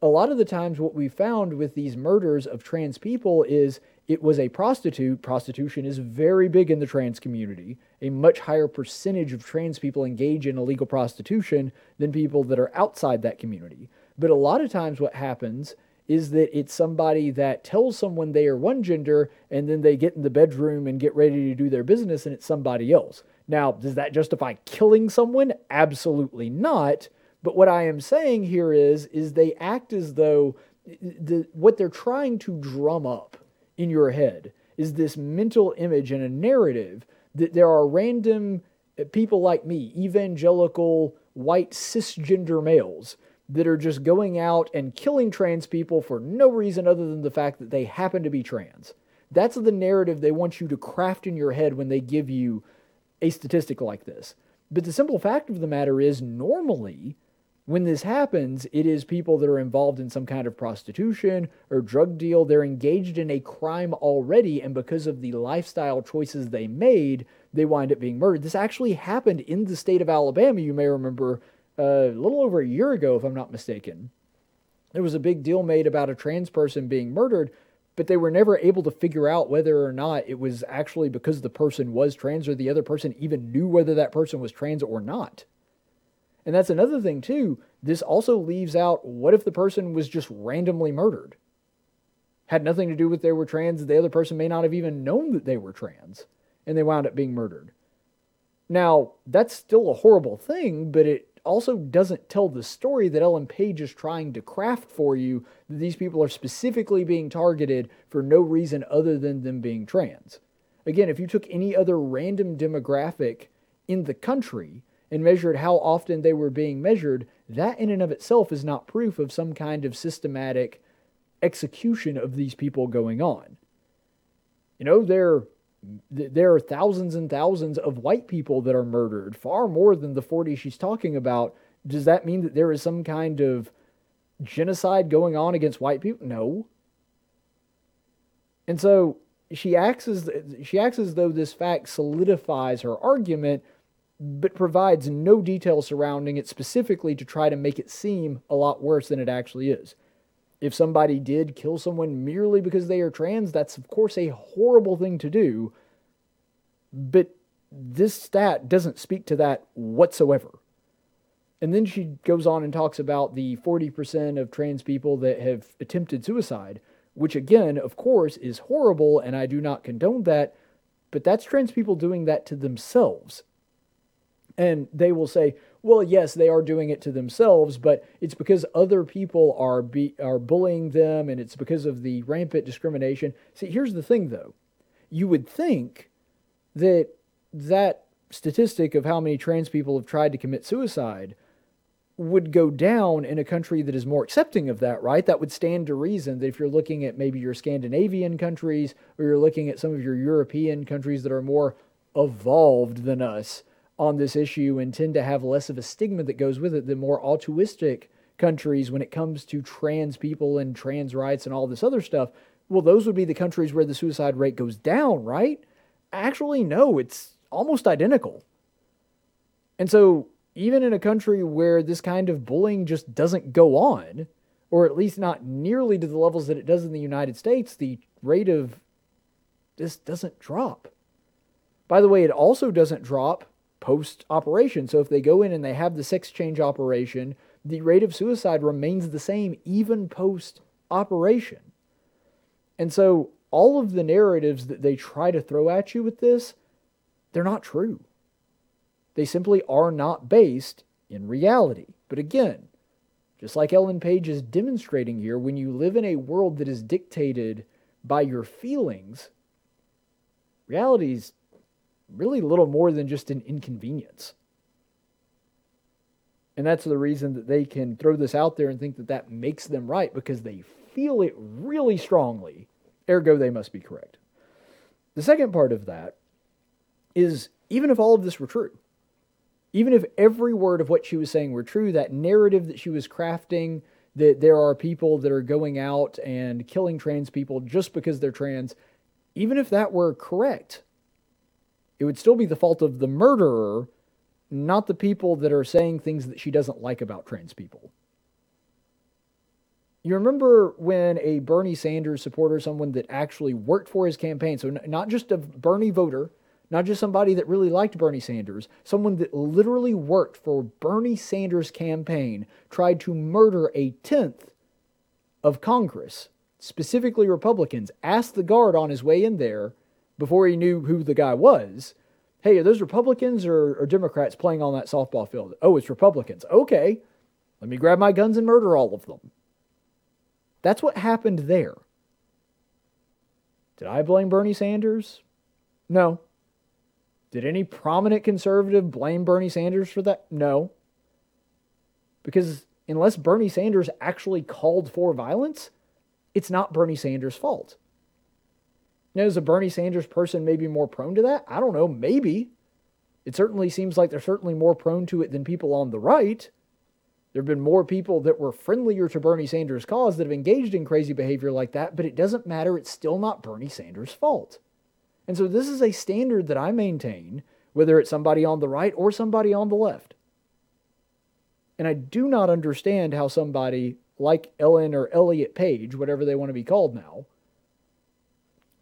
a lot of the times what we found with these murders of trans people is it was a prostitute. Prostitution is very big in the trans community. A much higher percentage of trans people engage in illegal prostitution than people that are outside that community. But a lot of times, what happens is that it's somebody that tells someone they are one gender and then they get in the bedroom and get ready to do their business and it's somebody else. Now, does that justify killing someone? Absolutely not. But what I am saying here is is they act as though the, what they're trying to drum up in your head is this mental image and a narrative that there are random uh, people like me, evangelical, white, cisgender males, that are just going out and killing trans people for no reason other than the fact that they happen to be trans. That's the narrative they want you to craft in your head when they give you a statistic like this. But the simple fact of the matter is, normally, when this happens, it is people that are involved in some kind of prostitution or drug deal. They're engaged in a crime already, and because of the lifestyle choices they made, they wind up being murdered. This actually happened in the state of Alabama, you may remember, uh, a little over a year ago, if I'm not mistaken. There was a big deal made about a trans person being murdered, but they were never able to figure out whether or not it was actually because the person was trans or the other person even knew whether that person was trans or not. And that's another thing, too. This also leaves out what if the person was just randomly murdered? Had nothing to do with they were trans, the other person may not have even known that they were trans, and they wound up being murdered. Now, that's still a horrible thing, but it also doesn't tell the story that Ellen Page is trying to craft for you that these people are specifically being targeted for no reason other than them being trans. Again, if you took any other random demographic in the country and measured how often they were being measured, that in and of itself is not proof of some kind of systematic execution of these people going on. You know, there, there are thousands and thousands of white people that are murdered, far more than the 40 she's talking about. Does that mean that there is some kind of genocide going on against white people? No. And so she acts as she acts as though this fact solidifies her argument but provides no detail surrounding it specifically to try to make it seem a lot worse than it actually is. If somebody did kill someone merely because they are trans, that's of course a horrible thing to do, but this stat doesn't speak to that whatsoever. And then she goes on and talks about the 40% of trans people that have attempted suicide, which again, of course, is horrible, and I do not condone that, but that's trans people doing that to themselves. And they will say, well, yes, they are doing it to themselves, but it's because other people are be, are bullying them and it's because of the rampant discrimination. See, here's the thing though. You would think that that statistic of how many trans people have tried to commit suicide would go down in a country that is more accepting of that, right? That would stand to reason that if you're looking at maybe your Scandinavian countries or you're looking at some of your European countries that are more evolved than us, on this issue and tend to have less of a stigma that goes with it than more altruistic countries when it comes to trans people and trans rights and all this other stuff. Well, those would be the countries where the suicide rate goes down, right? Actually, no, it's almost identical. And so, even in a country where this kind of bullying just doesn't go on, or at least not nearly to the levels that it does in the United States, the rate of this doesn't drop. By the way, it also doesn't drop post operation. So if they go in and they have the sex change operation, the rate of suicide remains the same even post operation. And so all of the narratives that they try to throw at you with this, they're not true. They simply are not based in reality. But again, just like Ellen Page is demonstrating here, when you live in a world that is dictated by your feelings, reality is really little more than just an inconvenience. And that's the reason that they can throw this out there and think that that makes them right because they feel it really strongly. Ergo, they must be correct. The second part of that is even if all of this were true, even if every word of what she was saying were true, that narrative that she was crafting, that there are people that are going out and killing trans people just because they're trans, even if that were correct, it would still be the fault of the murderer not the people that are saying things that she doesn't like about trans people. You remember when a Bernie Sanders supporter, someone that actually worked for his campaign, so not just a Bernie voter, not just somebody that really liked Bernie Sanders, someone that literally worked for Bernie Sanders' campaign, tried to murder a tenth of Congress, specifically Republicans, asked the guard on his way in there before he knew who the guy was Hey, are those Republicans or, or Democrats playing on that softball field? Oh, it's Republicans. Okay, let me grab my guns and murder all of them. That's what happened there. Did I blame Bernie Sanders? No. Did any prominent conservative blame Bernie Sanders for that? No. Because unless Bernie Sanders actually called for violence, it's not Bernie Sanders' fault. Now, is a Bernie Sanders person maybe more prone to that? I don't know. Maybe. It certainly seems like they're certainly more prone to it than people on the right. There have been more people that were friendlier to Bernie Sanders' cause that have engaged in crazy behavior like that, but it doesn't matter. It's still not Bernie Sanders' fault. And so this is a standard that I maintain, whether it's somebody on the right or somebody on the left. And I do not understand how somebody like Ellen or Elliot Page, whatever they want to be called now,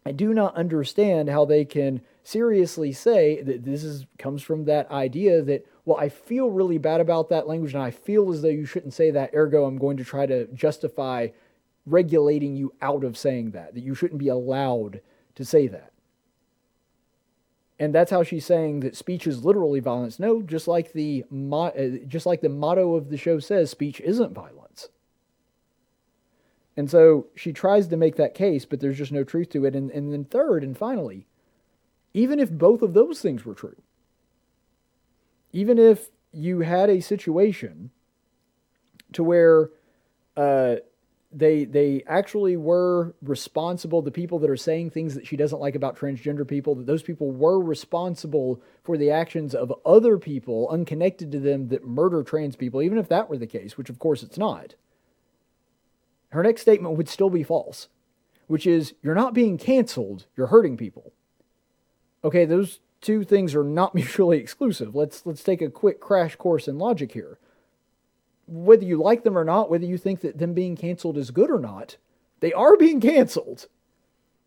I do not understand how they can seriously say that this is comes from that idea that well I feel really bad about that language and I feel as though you shouldn't say that ergo I'm going to try to justify regulating you out of saying that that you shouldn't be allowed to say that. And that's how she's saying that speech is literally violence. No, just like the uh, just like the motto of the show says, speech isn't violence. And so she tries to make that case, but there's just no truth to it. And, and then, third and finally, even if both of those things were true, even if you had a situation to where uh, they they actually were responsible, the people that are saying things that she doesn't like about transgender people, that those people were responsible for the actions of other people unconnected to them that murder trans people, even if that were the case, which of course it's not her next statement would still be false, which is you're not being canceled, you're hurting people. Okay, those two things are not [laughs] mutually exclusive. Let's let's take a quick crash course in logic here. Whether you like them or not, whether you think that them being canceled is good or not, they are being canceled.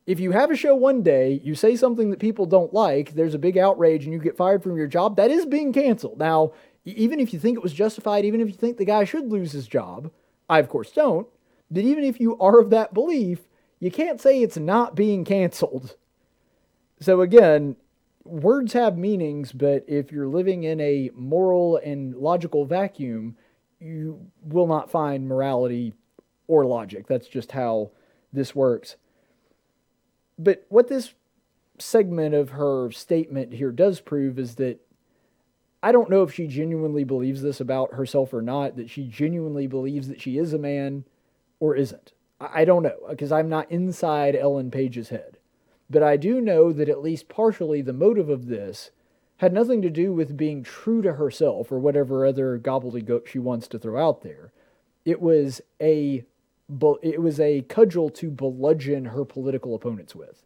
If you have a show one day, you say something that people don't like, there's a big outrage and you get fired from your job, that is being canceled. Now, even if you think it was justified, even if you think the guy should lose his job, I of course don't, that even if you are of that belief, you can't say it's not being canceled. So again, words have meanings, but if you're living in a moral and logical vacuum, you will not find morality or logic. That's just how this works. But what this segment of her statement here does prove is that I don't know if she genuinely believes this about herself or not, that she genuinely believes that she is a man or isn't. I don't know because I'm not inside Ellen Page's head. But I do know that at least partially the motive of this had nothing to do with being true to herself or whatever other gobbledygook she wants to throw out there. It was a it was a cudgel to bludgeon her political opponents with.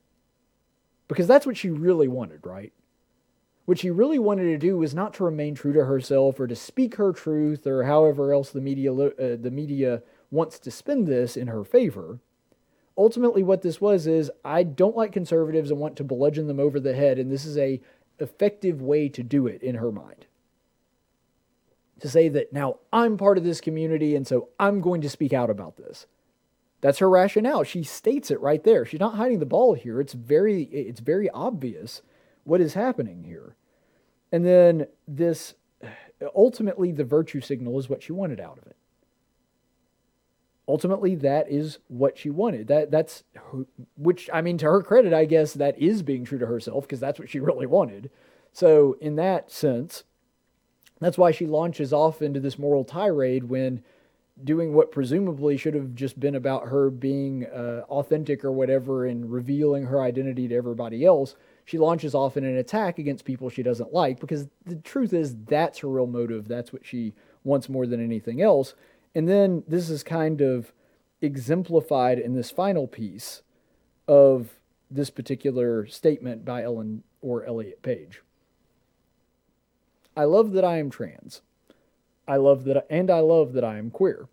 Because that's what she really wanted, right? What she really wanted to do was not to remain true to herself or to speak her truth or however else the media uh, the media wants to spin this in her favor. Ultimately, what this was is I don't like conservatives and want to bludgeon them over the head, and this is a effective way to do it in her mind. To say that now I'm part of this community, and so I'm going to speak out about this. That's her rationale. She states it right there. She's not hiding the ball here. It's very it's very obvious what is happening here. And then this ultimately, the virtue signal is what she wanted out of it. Ultimately, that is what she wanted. That that's her, which I mean, to her credit, I guess that is being true to herself because that's what she [laughs] really wanted. So, in that sense, that's why she launches off into this moral tirade when doing what presumably should have just been about her being uh, authentic or whatever and revealing her identity to everybody else. She launches off in an attack against people she doesn't like because the truth is that's her real motive. That's what she wants more than anything else. And then this is kind of exemplified in this final piece of this particular statement by Ellen or Elliot Page. I love that I am trans. I love that, I, and I love that I am queer.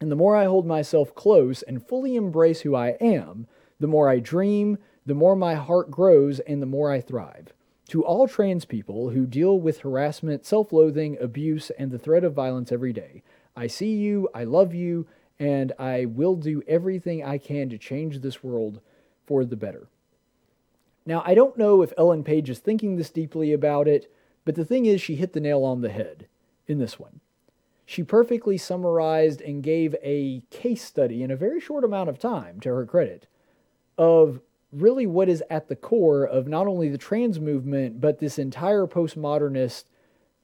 And the more I hold myself close and fully embrace who I am, the more I dream, the more my heart grows, and the more I thrive. To all trans people who deal with harassment, self loathing, abuse, and the threat of violence every day, I see you, I love you, and I will do everything I can to change this world for the better. Now, I don't know if Ellen Page is thinking this deeply about it, but the thing is, she hit the nail on the head in this one. She perfectly summarized and gave a case study in a very short amount of time, to her credit, of really what is at the core of not only the trans movement, but this entire postmodernist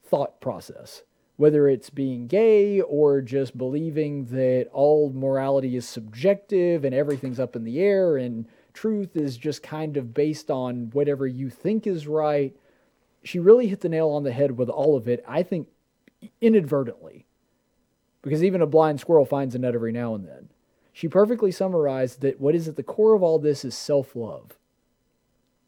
thought process. Whether it's being gay or just believing that all morality is subjective and everything's up in the air and truth is just kind of based on whatever you think is right. She really hit the nail on the head with all of it, I think inadvertently, because even a blind squirrel finds a nut every now and then. She perfectly summarized that what is at the core of all this is self love.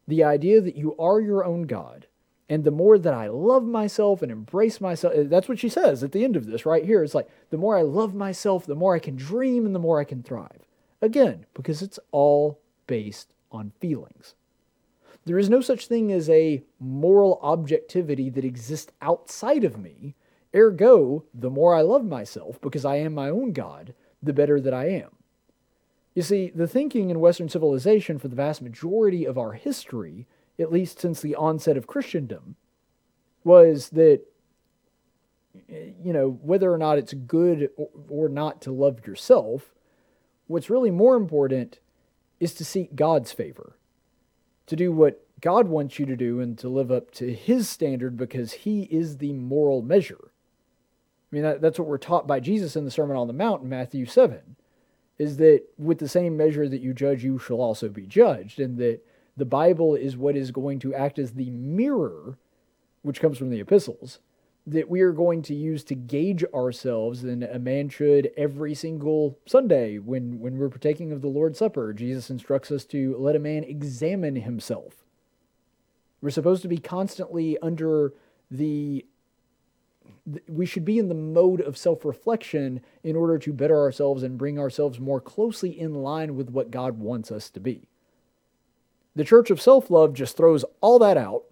The idea that you are your own God. And the more that I love myself and embrace myself, eh, that's what she says at the end of this right here. It's like, the more I love myself, the more I can dream and the more I can thrive. Again, because it's all based on feelings. There is no such thing as a moral objectivity that exists outside of me. Ergo, the more I love myself because I am my own God, the better that I am. You see, the thinking in Western civilization for the vast majority of our history, at least since the onset of Christendom, was that, eh, you know, whether or not it's good or, not to love yourself, what's really more important is to seek God's favor, to do what God wants you to do and to live up to His standard because He is the moral measure. I mean, that, that's what we're taught by Jesus in the Sermon on the Mount in Matthew 7, is that with the same measure that you judge, you shall also be judged, and that the Bible is what is going to act as the mirror, which comes from the epistles, that we are going to use to gauge ourselves and a man should every single Sunday when when we're partaking of the Lord's Supper Jesus instructs us to let a man examine himself. We're supposed to be constantly under the we should be in the mode of self-reflection in order to better ourselves and bring ourselves more closely in line with what God wants us to be the church of self-love just throws all that out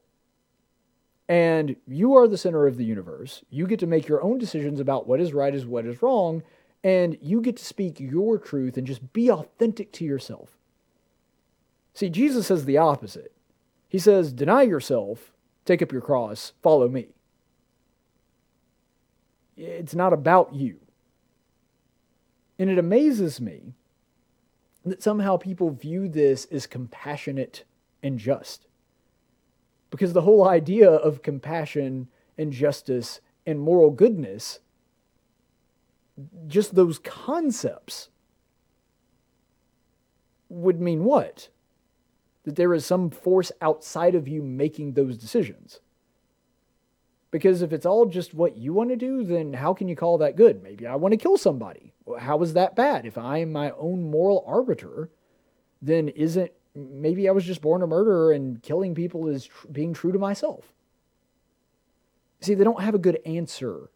and you are the center of the universe. You get to make your own decisions about what is right is what is wrong, and you get to speak your truth and just be authentic to yourself. See, Jesus says the opposite. He says, Deny yourself, take up your cross, follow me. It's not about you. And it amazes me that somehow people view this as compassionate and just. Because the whole idea of compassion and justice and moral goodness, just those concepts, would mean what? That there is some force outside of you making those decisions. Because if it's all just what you want to do, then how can you call that good? Maybe I want to kill somebody. How is that bad? If I am my own moral arbiter, then isn't maybe I was just born a murderer and killing people is tr- being true to myself. See, they don't have a good answer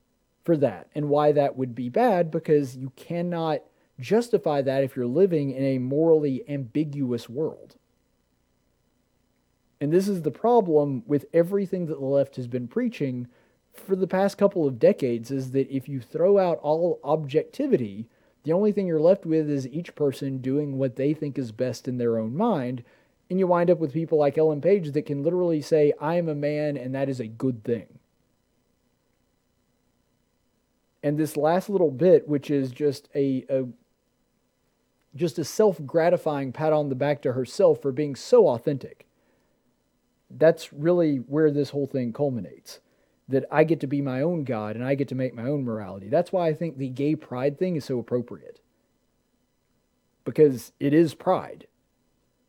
for that and why that would be bad because you cannot justify that if you're living in a morally ambiguous world. And this is the problem with everything that the left has been preaching for the past couple of decades is that if you throw out all objectivity, the only thing you're left with is each person doing what they think is best in their own mind And you wind up with people like Ellen Page that can literally say, I am a man and that is a good thing. And this last little bit, which is just a, a just a self-gratifying pat on the back to herself for being so authentic. That's really where this whole thing culminates. That I get to be my own God and I get to make my own morality. That's why I think the gay pride thing is so appropriate. Because it is pride.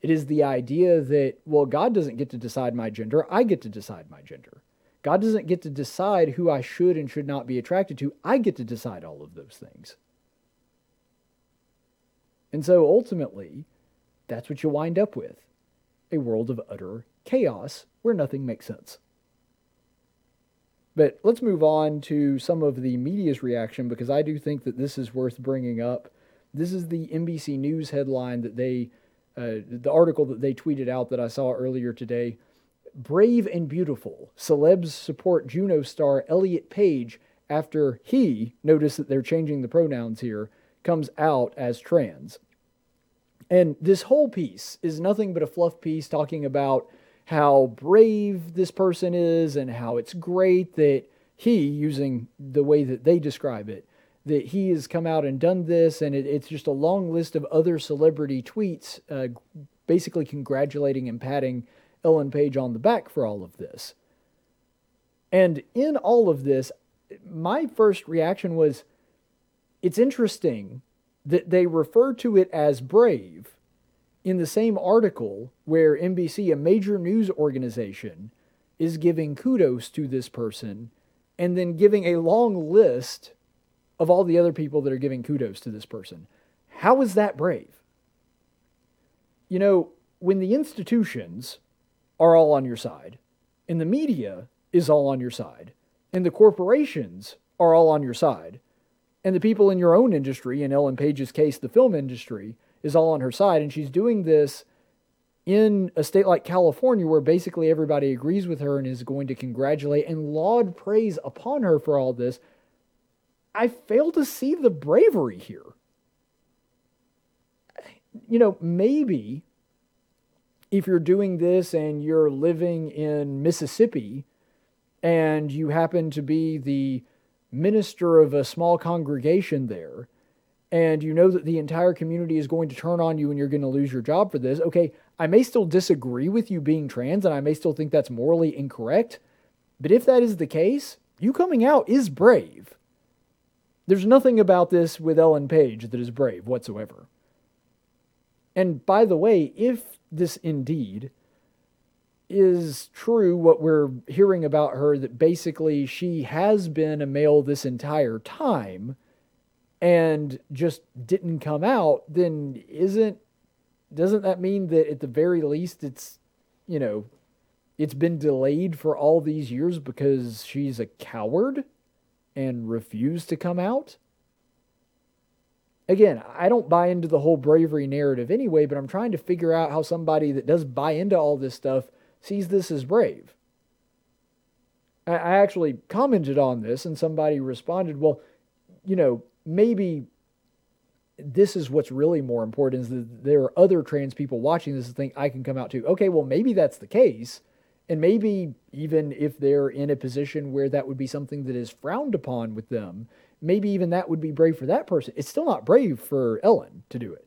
It is the idea that, well, God doesn't get to decide my gender, I get to decide my gender. God doesn't get to decide who I should and should not be attracted to, I get to decide all of those things. And so ultimately, that's what you wind up with a world of utter chaos where nothing makes sense. But let's move on to some of the media's reaction because I do think that this is worth bringing up. This is the NBC News headline that they, uh, the article that they tweeted out that I saw earlier today. Brave and beautiful, celebs support Juno star Elliot Page after he noticed that they're changing the pronouns here comes out as trans. And this whole piece is nothing but a fluff piece talking about how brave this person is and how it's great that he, using the way that they describe it, that he has come out and done this. And it, it's just a long list of other celebrity tweets uh, basically congratulating and patting Ellen Page on the back for all of this. And in all of this, my first reaction was it's interesting that they refer to it as brave in the same article where NBC, a major news organization, is giving kudos to this person and then giving a long list of all the other people that are giving kudos to this person. How is that brave? You know, when the institutions are all on your side, and the media is all on your side, and the corporations are all on your side, and the people in your own industry, in Ellen Page's case, the film industry, is all on her side. And she's doing this in a state like California where basically everybody agrees with her and is going to congratulate and laud praise upon her for all this. I fail to see the bravery here. You know, maybe if you're doing this and you're living in Mississippi and you happen to be the minister of a small congregation there, and you know that the entire community is going to turn on you and you're going to lose your job for this, okay, I may still disagree with you being trans and I may still think that's morally incorrect. But if that is the case, you coming out is brave. There's nothing about this with Ellen Page that is brave whatsoever. And by the way, if this indeed is true what we're hearing about her that basically she has been a male this entire time and just didn't come out then isn't doesn't that mean that at the very least it's you know it's been delayed for all these years because she's a coward and refused to come out again, I don't buy into the whole bravery narrative anyway, but I'm trying to figure out how somebody that does buy into all this stuff sees this as brave. I actually commented on this and somebody responded, well, you know, maybe this is what's really more important is that there are other trans people watching this and think I can come out too. Okay, well, maybe that's the case. And maybe even if they're in a position where that would be something that is frowned upon with them, maybe even that would be brave for that person. It's still not brave for Ellen to do it.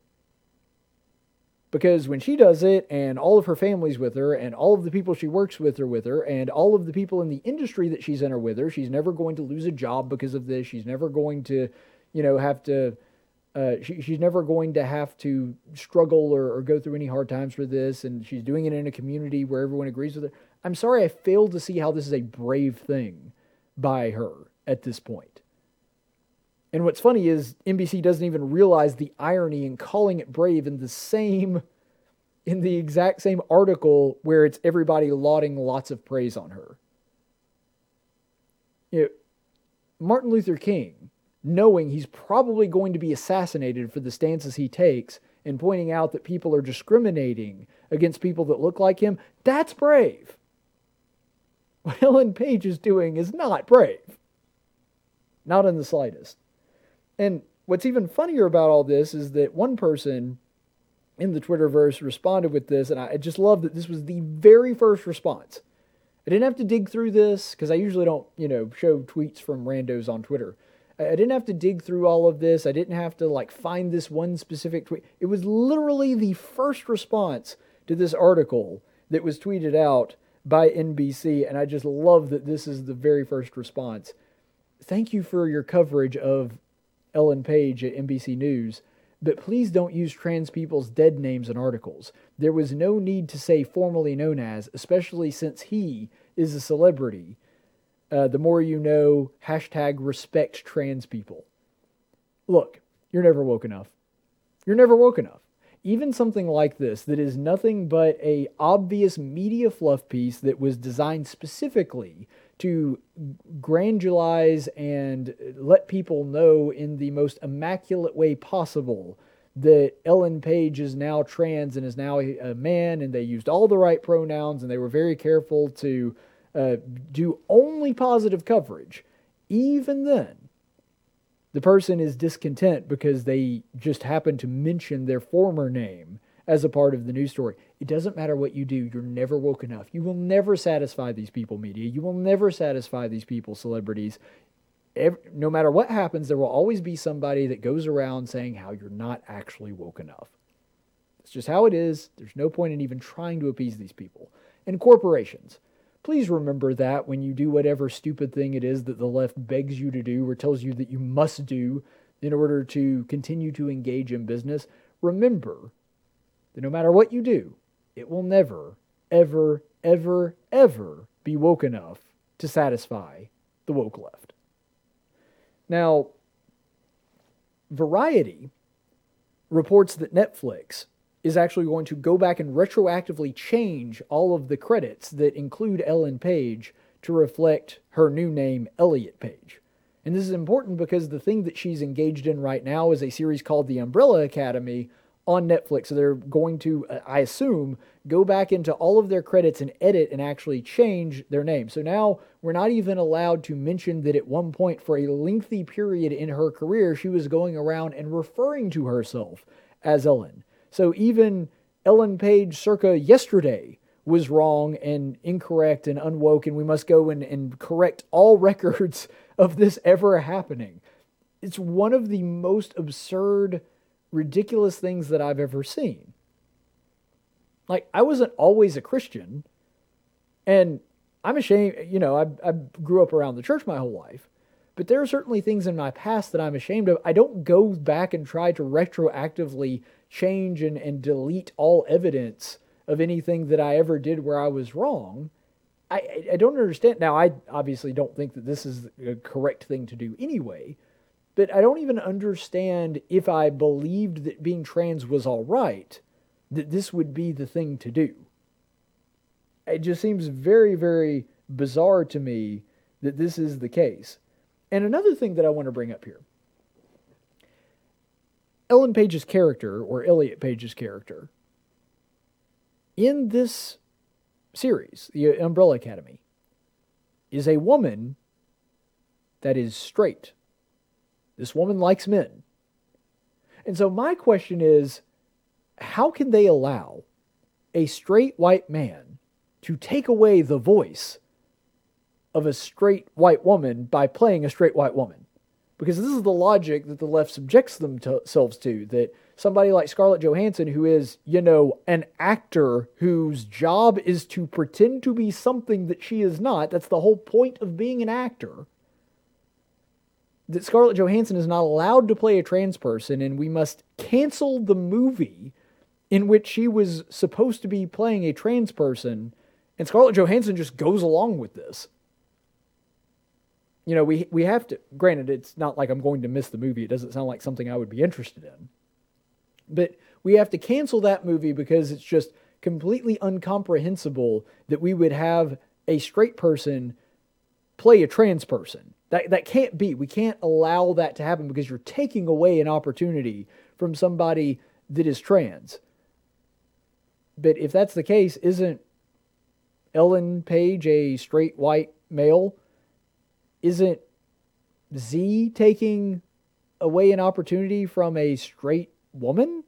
Because when she does it, and all of her family's with her, and all of the people she works with are with her, and all of the people in the industry that she's in are with her, she's never going to lose a job because of this. She's never going to, you know, have to. Uh, she, she's never going to have to struggle or, or go through any hard times for this, and she's doing it in a community where everyone agrees with her. I'm sorry, I failed to see how this is a brave thing by her at this point. And what's funny is NBC doesn't even realize the irony in calling it brave in the same in the exact same article where it's everybody lauding lots of praise on her. You know, Martin Luther King, knowing he's probably going to be assassinated for the stances he takes and pointing out that people are discriminating against people that look like him, that's brave. [laughs] What Ellen Page is doing is not brave. Not in the slightest. And what's even funnier about all this is that one person in the Twitterverse responded with this, and I just love that this was the very first response. I didn't have to dig through this because I usually don't, you know, show tweets from randos on Twitter. I didn't have to dig through all of this. I didn't have to like find this one specific tweet. It was literally the first response to this article that was tweeted out by NBC, and I just love that this is the very first response. Thank you for your coverage of Ellen Page at NBC News, but please don't use trans people's dead names in articles. There was no need to say formerly known as, especially since he is a celebrity uh, the more you know, hashtag respect trans people. Look, you're never woke enough. You're never woke enough. Even something like this that is nothing but a obvious media fluff piece that was designed specifically to grandulize and let people know in the most immaculate way possible that Ellen Page is now trans and is now a man, and they used all the right pronouns, and they were very careful to uh, do only positive coverage, even then, the person is discontent because they just happen to mention their former name as a part of the news story. It doesn't matter what you do, you're never woke enough. You will never satisfy these people, media. You will never satisfy these people, celebrities. Every, no matter what happens, there will always be somebody that goes around saying how you're not actually woke enough. It's just how it is. There's no point in even trying to appease these people. And corporations. Please remember that when you do whatever stupid thing it is that the left begs you to do or tells you that you must do in order to continue to engage in business. Remember that no matter what you do, it will never, ever, ever, ever be woke enough to satisfy the woke left. Now, Variety reports that Netflix is actually going to go back and retroactively change all of the credits that include Ellen Page to reflect her new name, Elliot Page. And this is important because the thing that she's engaged in right now is a series called The Umbrella Academy on Netflix. So they're going to, uh, I assume, go back into all of their credits and edit and actually change their name. So now we're not even allowed to mention that at one point for a lengthy period in her career, she was going around and referring to herself as Ellen. So even Ellen Page circa yesterday was wrong and incorrect and unwoke, and we must go and, and correct all [laughs] records of this ever happening. It's one of the most absurd, ridiculous things that I've ever seen. Like, I wasn't always a Christian, and I'm ashamed, you know, I, I grew up around the church my whole life, but there are certainly things in my past that I'm ashamed of. I don't go back and try to retroactively change and, and delete all evidence of anything that I ever did where I was wrong. I, I don't understand. Now, I obviously don't think that this is a correct thing to do anyway, but I don't even understand if I believed that being trans was all right, that this would be the thing to do. It just seems very, very bizarre to me that this is the case. And another thing that I want to bring up here Ellen Page's character, or Elliot Page's character, in this series, the Umbrella Academy, is a woman that is straight. This woman likes men. And so my question is how can they allow a straight white man to take away the voice of a straight white woman by playing a straight white woman? because this is the logic that the left subjects themselves to that somebody like Scarlett Johansson who is you know an actor whose job is to pretend to be something that she is not that's the whole point of being an actor that Scarlett Johansson is not allowed to play a trans person and we must cancel the movie in which she was supposed to be playing a trans person and Scarlett Johansson just goes along with this you know, we we have to. Granted, it's not like I'm going to miss the movie. It doesn't sound like something I would be interested in. But we have to cancel that movie because it's just completely incomprehensible that we would have a straight person play a trans person. That that can't be. We can't allow that to happen because you're taking away an opportunity from somebody that is trans. But if that's the case, isn't Ellen Page a straight white male? Isn't Z taking away an opportunity from a straight woman?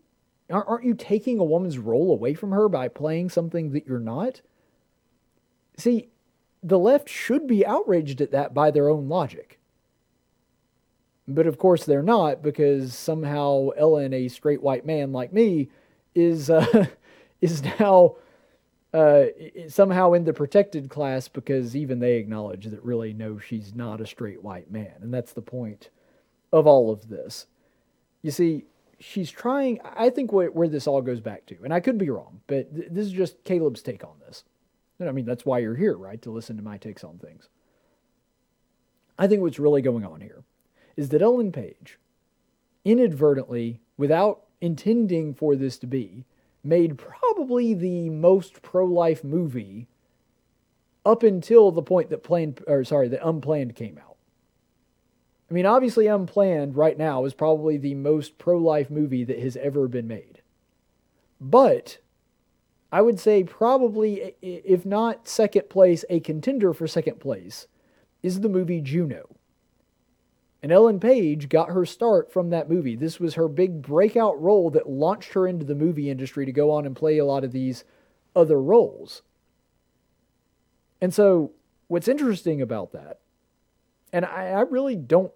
aren't you taking a woman's role away from her by playing something that you're not? See, the left should be outraged at that by their own logic. But of course they're not because somehow Ellen, a straight white man like me, is uh, [laughs] is now uh, somehow in the protected class because even they acknowledge that really no, she's not a straight white man, and that's the point of all of this. You see, she's trying. I think where, where this all goes back to, and I could be wrong, but th- this is just Caleb's take on this. And I mean, that's why you're here, right? To listen to my takes on things. I think what's really going on here is that Ellen Page, inadvertently, without intending for this to be, made probably the most pro-life movie up until the point that planned or sorry, that unplanned came out. I mean, obviously Unplanned right now is probably the most pro-life movie that has ever been made. But I would say probably if not second place, a contender for second place is the movie Juno. And Ellen Page got her start from that movie. This was her big breakout role that launched her into the movie industry to go on and play a lot of these other roles. And so, what's interesting about that, and I, I really don't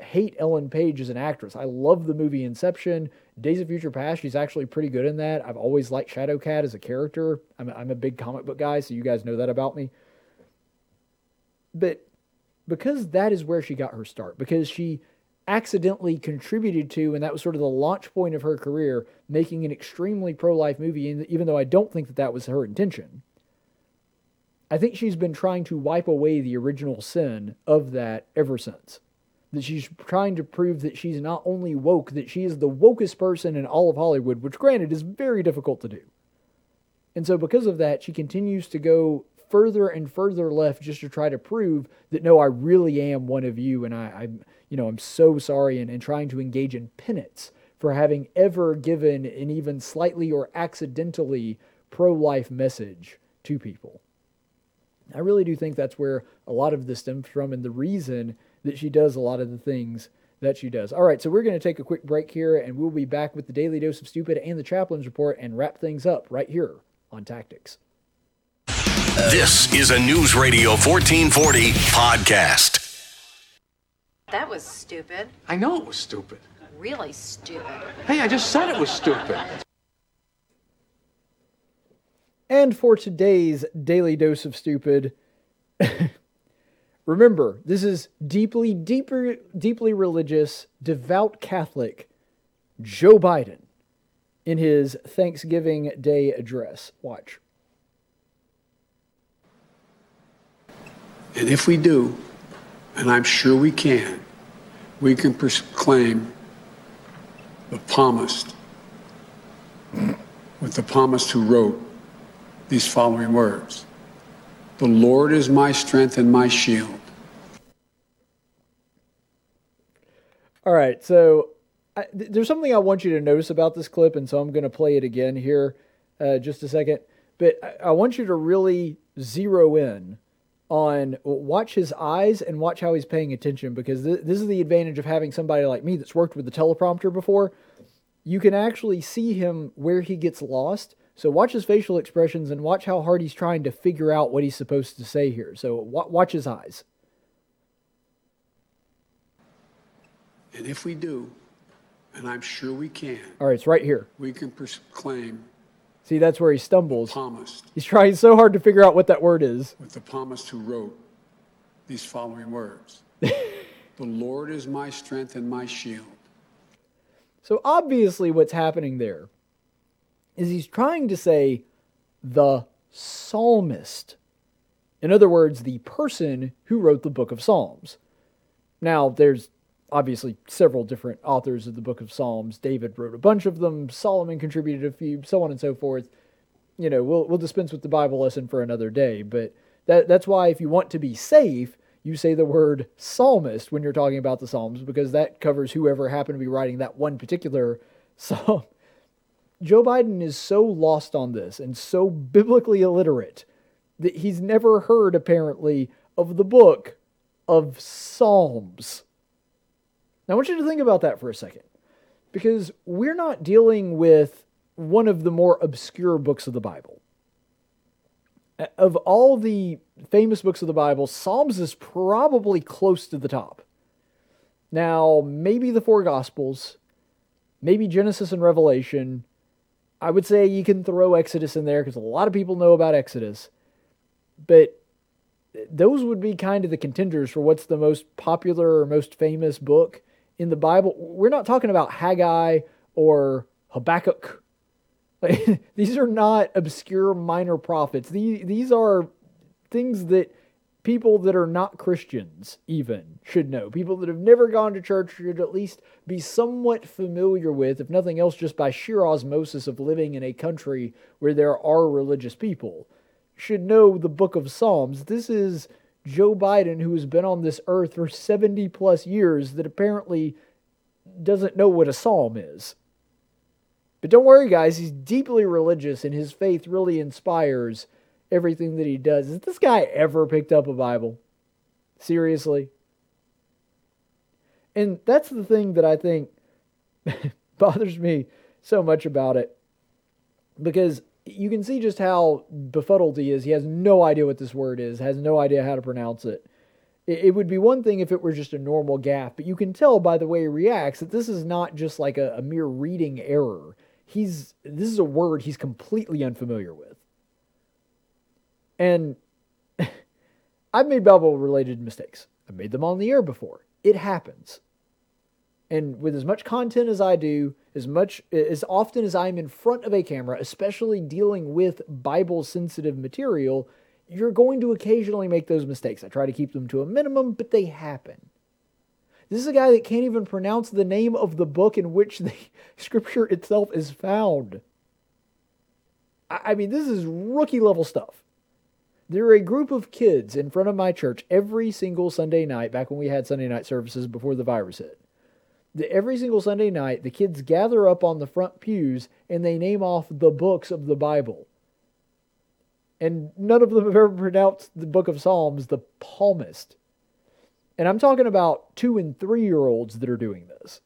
hate Ellen Page as an actress. I love the movie Inception. Days of Future Past, she's actually pretty good in that. I've always liked Shadowcat as a character. I'm, I'm a big comic book guy, so you guys know that about me. But because that is where she got her start, because she accidentally contributed to, and that was sort of the launch point of her career, making an extremely pro life movie, even though I don't think that that was her intention. I think she's been trying to wipe away the original sin of that ever since. That she's trying to prove that she's not only woke, that she is the wokest person in all of Hollywood, which, granted, is very difficult to do. And so, because of that, she continues to go further and further left just to try to prove that no, I really am one of you, and I, am you know, I'm so sorry, and, and trying to engage in penance for having ever given an even slightly or accidentally pro-life message to people. I really do think that's where a lot of this stems from, and the reason that she does a lot of the things that she does. All right, so we're going to take a quick break here, and we'll be back with the Daily Dose of Stupid and the Chaplain's Report and wrap things up right here on Tactics. This is a News Radio 1440 podcast. That was stupid. I know it was stupid. Really stupid. Hey, I just said it was stupid. And for today's daily dose of stupid, [laughs] remember, this is deeply, deeper, deeply religious, devout Catholic Joe Biden in his Thanksgiving Day address. Watch. And if we do, and I'm sure we can, we can proclaim the palmist, with the palmist who wrote these following words The Lord is my strength and my shield. All right, so I, there's something I want you to notice about this clip, and so I'm going to play it again here uh, just a second. But I, I want you to really zero in on watch his eyes and watch how he's paying attention because th- this is the advantage of having somebody like me that's worked with the teleprompter before. You can actually see him where he gets lost. So watch his facial expressions and watch how hard he's trying to figure out what he's supposed to say here. So w- watch his eyes. And if we do, and I'm sure we can. All right, it's right here. We can proclaim See, that's where he stumbles. Palmist. He's trying so hard to figure out what that word is. With the palmist who wrote these following words [laughs] The Lord is my strength and my shield. So obviously, what's happening there is he's trying to say the psalmist. In other words, the person who wrote the book of Psalms. Now, there's obviously several different authors of the book of Psalms. David wrote a bunch of them, Solomon contributed a few, so on and so forth. You know, we'll we'll dispense with the Bible lesson for another day, but that that's why if you want to be safe, you say the word psalmist when you're talking about the Psalms because that covers whoever happened to be writing that one particular [laughs] psalm. Joe Biden is so lost on this and so biblically illiterate that he's never heard apparently of the book of Psalms. Now, I want you to think about that for a second. Because we're not dealing with one of the more obscure books of the Bible. Of all the famous books of the Bible, Psalms is probably close to the top. Now, maybe the four Gospels, maybe Genesis and Revelation. I would say you can throw Exodus in there because a lot of people know about Exodus. But those would be kind of the contenders for what's the most popular or most famous book in the Bible. We're not talking about Haggai or Habakkuk. [laughs] these are not obscure minor prophets. These, these are things that people that are not Christians even should know. People that have never gone to church should at least be somewhat familiar with, if nothing else, just by sheer osmosis of living in a country where there are religious people should know the book of Psalms. This is Joe Biden, who has been on this earth for 70 plus years, that apparently doesn't know what a psalm is. But don't worry, guys, he's deeply religious and his faith really inspires everything that he does. Has this guy ever picked up a Bible? Seriously? And that's the thing that I think [laughs] bothers me so much about it. Because you can see just how befuddled he is. He has no idea what this word is, has no idea how to pronounce it. It, would be one thing if it were just a normal gaffe, but you can tell by the way he reacts that this is not just like a, a mere reading error. He's this is a word he's completely unfamiliar with. And [laughs] I've made Bible related mistakes. I've made them on the air before. It happens. And with as much content as I do, as much as often as I'm in front of a camera, especially dealing with Bible sensitive material, you're going to occasionally make those mistakes. I try to keep them to a minimum, but they happen. This is a guy that can't even pronounce the name of the book in which the [laughs] scripture itself is found. I mean, this is rookie level stuff. There are a group of kids in front of my church every single Sunday night back when we had Sunday night services before the virus hit every single Sunday night, the kids gather up on the front pews and they name off the books of the Bible. And none of them have ever pronounced the book of Psalms the palmist. And I'm talking about two and three year olds that are doing this.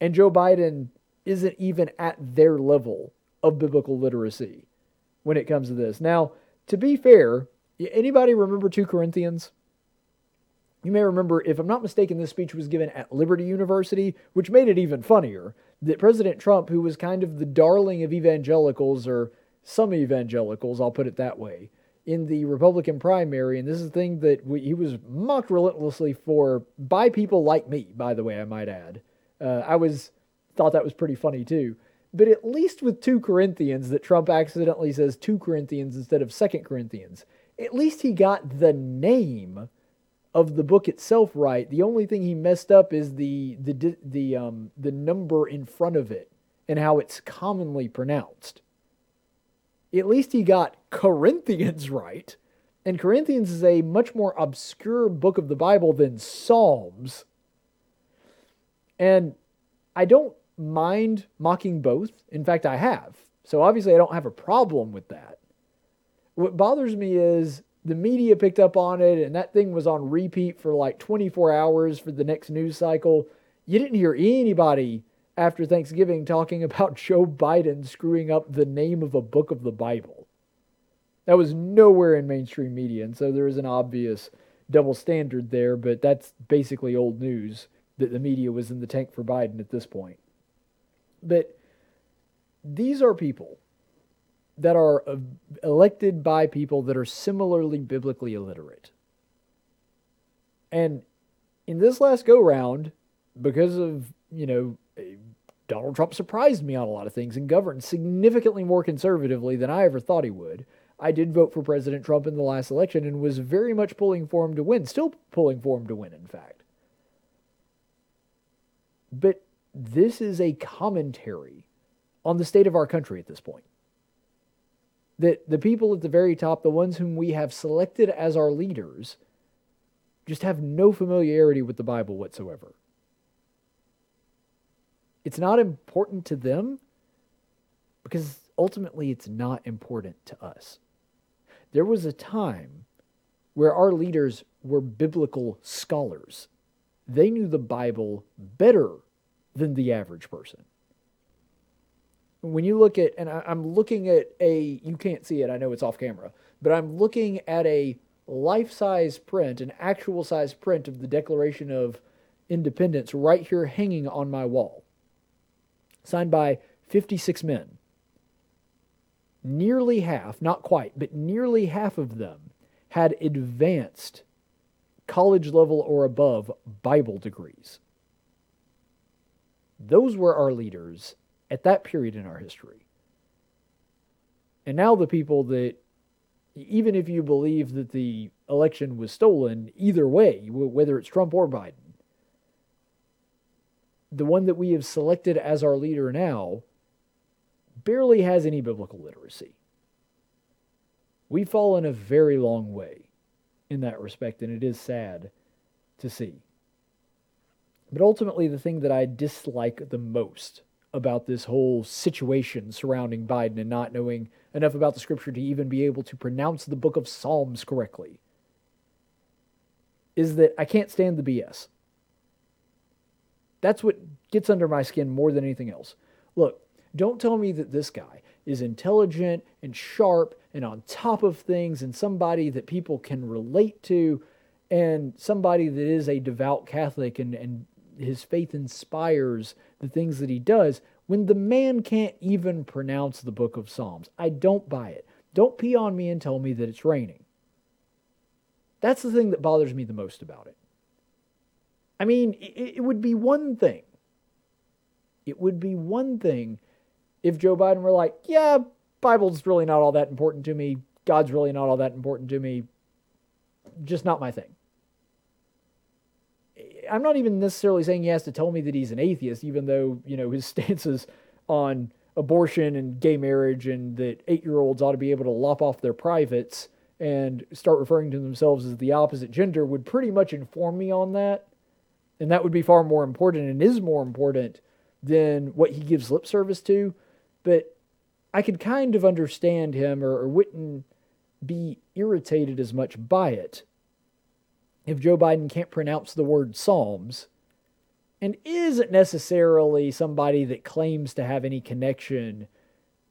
And Joe Biden isn't even at their level of biblical literacy when it comes to this. Now, to be fair, anybody remember 2 Corinthians? You may remember, if I'm not mistaken, this speech was given at Liberty University, which made it even funnier that President Trump, who was kind of the darling of evangelicals, or some evangelicals, I'll put it that way, in the Republican primary, and this is the thing that we, he was mocked relentlessly for by people like me, by the way, I might add. Uh, I was thought that was pretty funny too. But at least with 2 Corinthians, that Trump accidentally says 2 Corinthians instead of 2 Corinthians, at least he got the name of the book itself right. The only thing he messed up is the the the um the number in front of it and how it's commonly pronounced. At least he got Corinthians [laughs] right. And Corinthians is a much more obscure book of the Bible than Psalms. And I don't mind mocking both. In fact, I have. So obviously, I don't have a problem with that. What bothers me is the media picked up on it and that thing was on repeat for like 24 hours for the next news cycle. You didn't hear anybody after Thanksgiving talking [laughs] about Joe Biden screwing up the name of a book of the Bible. That was nowhere in mainstream media, and so there is an obvious double standard there, but that's basically old news that the media was in the tank for Biden at this point. But these are people that are uh, elected by people that are similarly biblically illiterate. And in this last go round, because of, you know, Donald Trump surprised me on a lot of things and governed significantly more conservatively than I ever thought he would. I did vote for President Trump in the last election and was very much pulling for him to win, still pulling for him to win, in fact. But this is a commentary on the state of our country at this point that the people at the very top, the ones whom we have selected as our leaders, just have no familiarity with the Bible whatsoever. It's not important to them because ultimately it's not important to us. There was a time where our leaders were biblical scholars. They knew the Bible better than the average person. When you look at, and I, I'm looking at a, you can't see it, I know it's off camera, but I'm looking at a life size print, an actual size print of the Declaration of Independence right here hanging on my wall, signed by 56 men. Nearly half, not quite, but nearly half of them had advanced college level or above Bible degrees. Those were our leaders at that period in our history. And now the people that, even if you believe that the election was stolen, either way, whether it's Trump or Biden, the one that we have selected as our leader now barely has any biblical literacy. We've fallen a very long way in that respect, and it is sad to see. But ultimately, the thing that I dislike the most about this whole situation surrounding Biden and not knowing enough about the scripture to even be able to pronounce the book of Psalms correctly is that I can't stand the BS. That's what gets under my skin more than anything else. Look, don't tell me that this guy is intelligent and sharp and on top of things and somebody that people can relate to and somebody that is a devout Catholic and, and his faith inspires the things that he does when the man can't even pronounce the book of Psalms. I don't buy it. Don't pee on me and tell me that it's raining. That's the thing that bothers me the most about it. I mean, it, it would be one thing. It would be one thing if Joe Biden were like, yeah, Bible's really not all that important to me. God's really not all that important to me. Just not my thing. I'm not even necessarily saying he has to tell me that he's an atheist, even though, you know, his [laughs] stances on abortion and gay marriage and that eight year olds ought to be able to lop off their privates and start referring to themselves as the opposite gender would pretty much inform me on that. And that would be far more important and is more important than what he gives lip service to. But I could kind of understand him or, or wouldn't be irritated as much by it if Joe Biden can't pronounce the word Psalms and isn't necessarily somebody that claims to have any connection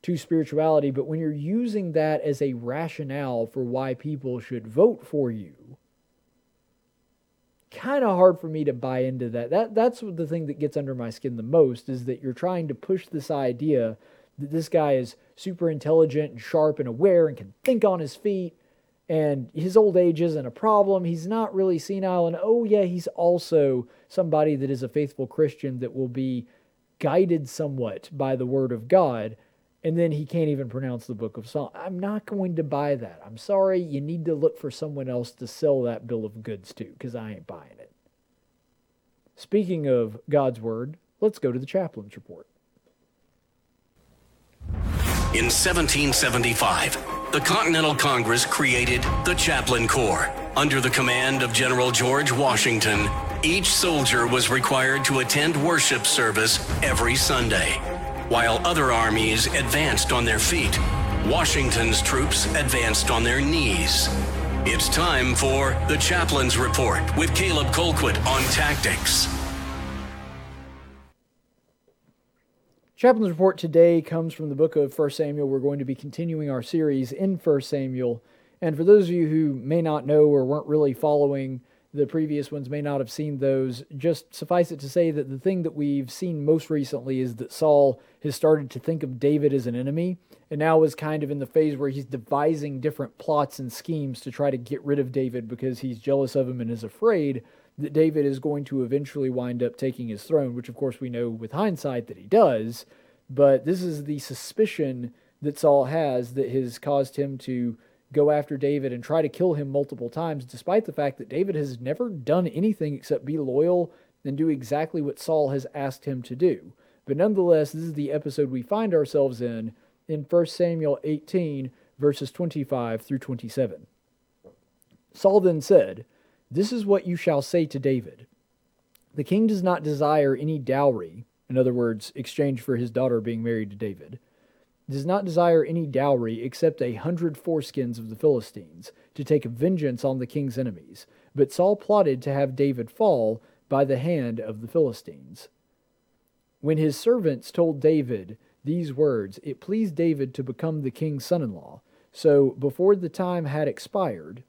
to spirituality, but when you're using that as a rationale for why people should vote for you, kind of hard for me to buy into that. That that's the thing that gets under my skin the most is that you're trying to push this idea that this guy is super intelligent and sharp and aware and can think on his feet and his old age isn't a problem. He's not really senile. And oh, yeah, he's also somebody that is a faithful Christian that will be guided somewhat by the word of God. And then he can't even pronounce the book of Psalms. I'm not going to buy that. I'm sorry. You need to look for someone else to sell that bill of goods to because I ain't buying it. Speaking of God's word, let's go to the chaplain's report. In 1775, the Continental Congress created the Chaplain Corps. Under the command of General George Washington, each soldier was required to attend worship service every Sunday. While other armies advanced on their feet, Washington's troops advanced on their knees. It's time for the Chaplain's Report with Caleb Colquitt on tactics. Chaplain's report today comes from the book of 1 Samuel. We're going to be continuing our series in 1 Samuel. And for those of you who may not know or weren't really following the previous ones, may not have seen those, just suffice it to say that the thing that we've seen most recently is that Saul has started to think of David as an enemy and now is kind of in the phase where he's devising different plots and schemes to try to get rid of David because he's jealous of him and is afraid that David is going to eventually wind up taking his throne, which of course we know with hindsight that he does. But this is the suspicion that Saul has that has caused him to go after David and try to kill him multiple times, despite the fact that David has never done anything except be loyal and do exactly what Saul has asked him to do. But nonetheless, this is the episode we find ourselves in in 1 Samuel 18, verses 25 through 27. Saul then said, this is what you shall say to David The king does not desire any dowry, in other words, exchange for his daughter being married to David, does not desire any dowry except a hundred foreskins of the Philistines, to take vengeance on the king's enemies. But Saul plotted to have David fall by the hand of the Philistines. When his servants told David these words It pleased David to become the king's son in law. So before the time had expired,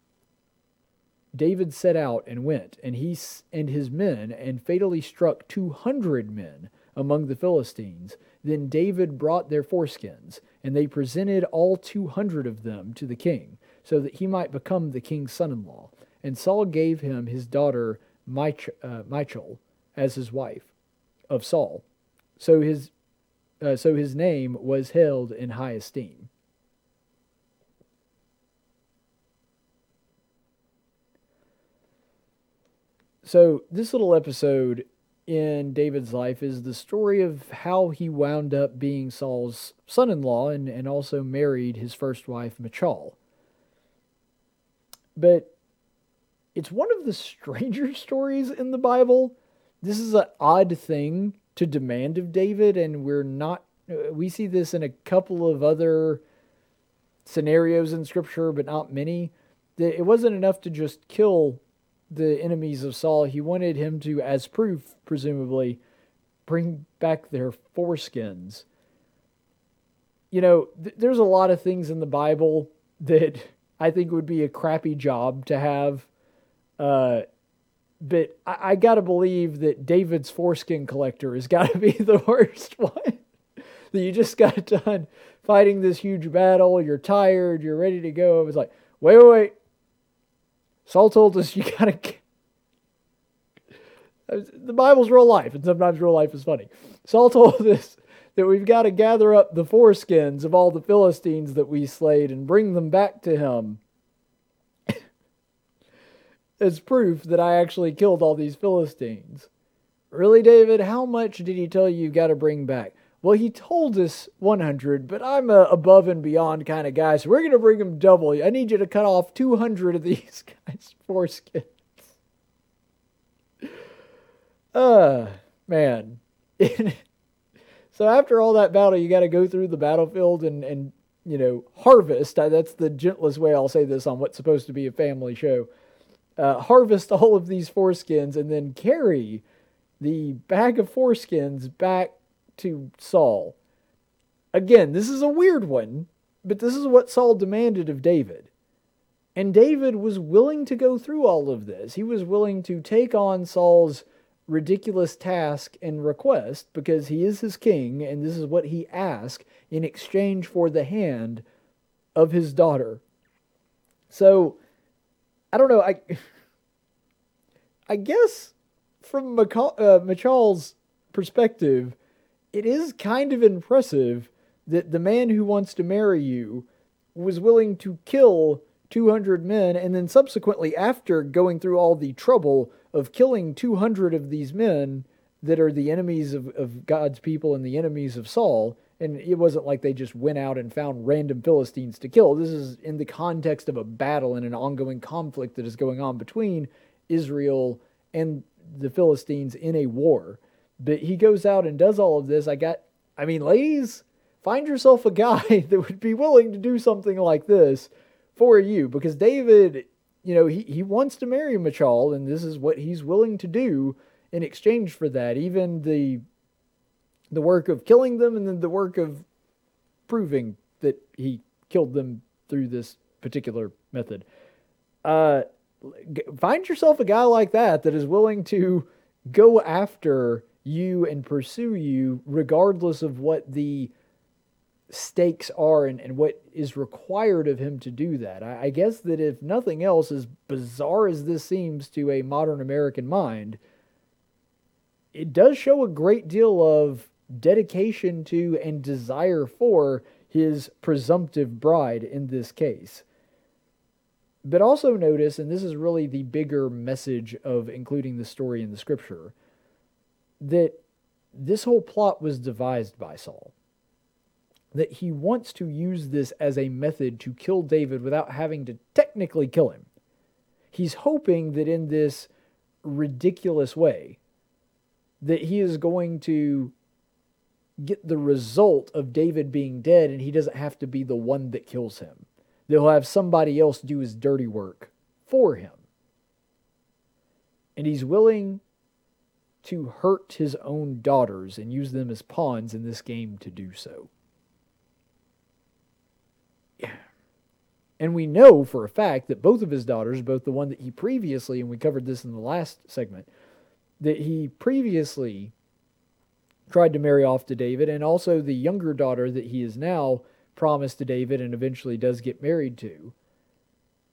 David set out and went, and he and his men, and fatally struck two hundred men among the Philistines. Then David brought their foreskins, and they presented all two hundred of them to the king, so that he might become the king's son in law. And Saul gave him his daughter Mich- uh, Michal as his wife of Saul. So his, uh, so his name was held in high esteem. So, this little episode in David's life is the story of how he wound up being Saul's son in law and, and also married his first wife, Michal. But it's one of the stranger [laughs] stories in the Bible. This is an odd thing to demand of David, and we're not, uh, we see this in a couple of other scenarios in Scripture, but not many. It wasn't enough to just kill the enemies of Saul, he wanted him to, as proof, presumably, bring back their foreskins. You know, th- there's a lot of things in the Bible [laughs] that I think would be a crappy job to have. Uh, but I, I got to believe that David's foreskin collector has [laughs] got to be the worst one. [laughs] that you just got done fighting this huge battle, you're tired, you're ready to go. It was like, wait, wait, wait Saul told us you gotta. The Bible's real life, and sometimes real life is funny. Saul told us that we've got to gather up the foreskins of all the Philistines that we slayed and bring them back to him [laughs] as proof that I actually killed all these Philistines. Really, David? How much did he tell you you've got to bring back? Well, he told us 100, but I'm a above and beyond kind of guy, so we're going to bring him double. I need you to cut off 200 of these [laughs] guys' foreskins. Uh, man. [laughs] so after all that battle, you got to go through the battlefield and, and, you know, harvest. That's the gentlest way I'll say this on what's supposed to be a family show. Uh, harvest [laughs] all of these foreskins and then carry the bag of foreskins back to Saul. Again, this is a weird one, but this is what Saul demanded of David. And David was willing to go through all of this. He was willing to take on Saul's ridiculous task and request because he is his king and this is what he asked in exchange for the hand of his daughter. So, I don't know. I [laughs] I guess from Michal, uh, perspective, it is kind of impressive that the man who wants to marry you was willing to kill 200 men and then subsequently after going through all the trouble of killing 200 of these men that are the enemies of, of God's people and the enemies of Saul and it wasn't like they just went out and found random Philistines to kill. This is in the context of a battle and an ongoing conflict that is going on between Israel and the Philistines in a war. But he goes out and does all of this. I got, I mean, ladies, find yourself a guy [laughs] that would be willing to do something like this for you because David, you know, he, he wants to marry Michal and this is what he's willing to do in exchange for that. Even the the work of killing them and then the work of proving that he killed them through this particular method. Uh, find yourself a guy like that that is willing to go after you and pursue you regardless of what the stakes are and, and what is required of him to do that. I, I guess that if nothing else, as bizarre as this seems to a modern American mind, it does show a great deal of dedication to and desire for his presumptive bride in this case. But also notice, and this is really the bigger message of including the story in the scripture, that this whole plot was devised by Saul. That he wants to use this as a method to kill David without having to technically kill him. He's hoping that in this ridiculous way, that he is going to get the result of David being dead and he doesn't have to be the one that kills him. They'll have somebody else do his dirty work for him. And he's willing to hurt his own daughters and use them as pawns in this game to do so. Yeah. And we know for a fact that both of his daughters, both the one that he previously, and we covered this in the last segment, that he previously tried to marry off to David, and also the younger daughter that he is now promised to David and eventually does get married to.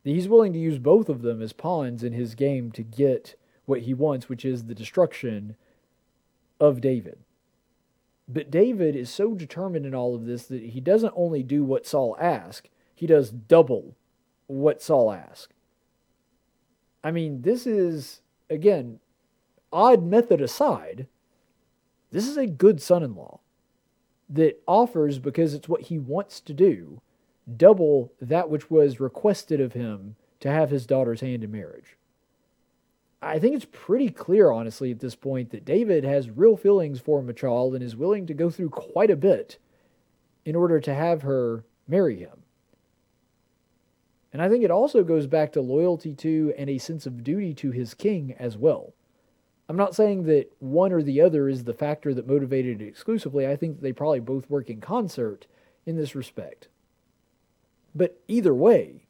He's willing to use both of them as pawns in his game to get what he wants, which is the destruction of David. But David is so determined in all of this that he doesn't only do what Saul asks, he does double what Saul asks. I mean, this is, again, odd method aside, this is a good son in law that offers, because it's what he wants to do, double that which was requested of him to have his daughter's hand in marriage. I think it's pretty clear, honestly, at this point, that David has real feelings for Michal and is willing to go through quite a bit in order to have her marry him. And I think it also goes back to loyalty to and a sense of duty to his king as well. I'm not saying that one or the other is the factor that motivated it exclusively. I think they probably both work in concert in this respect. But either way,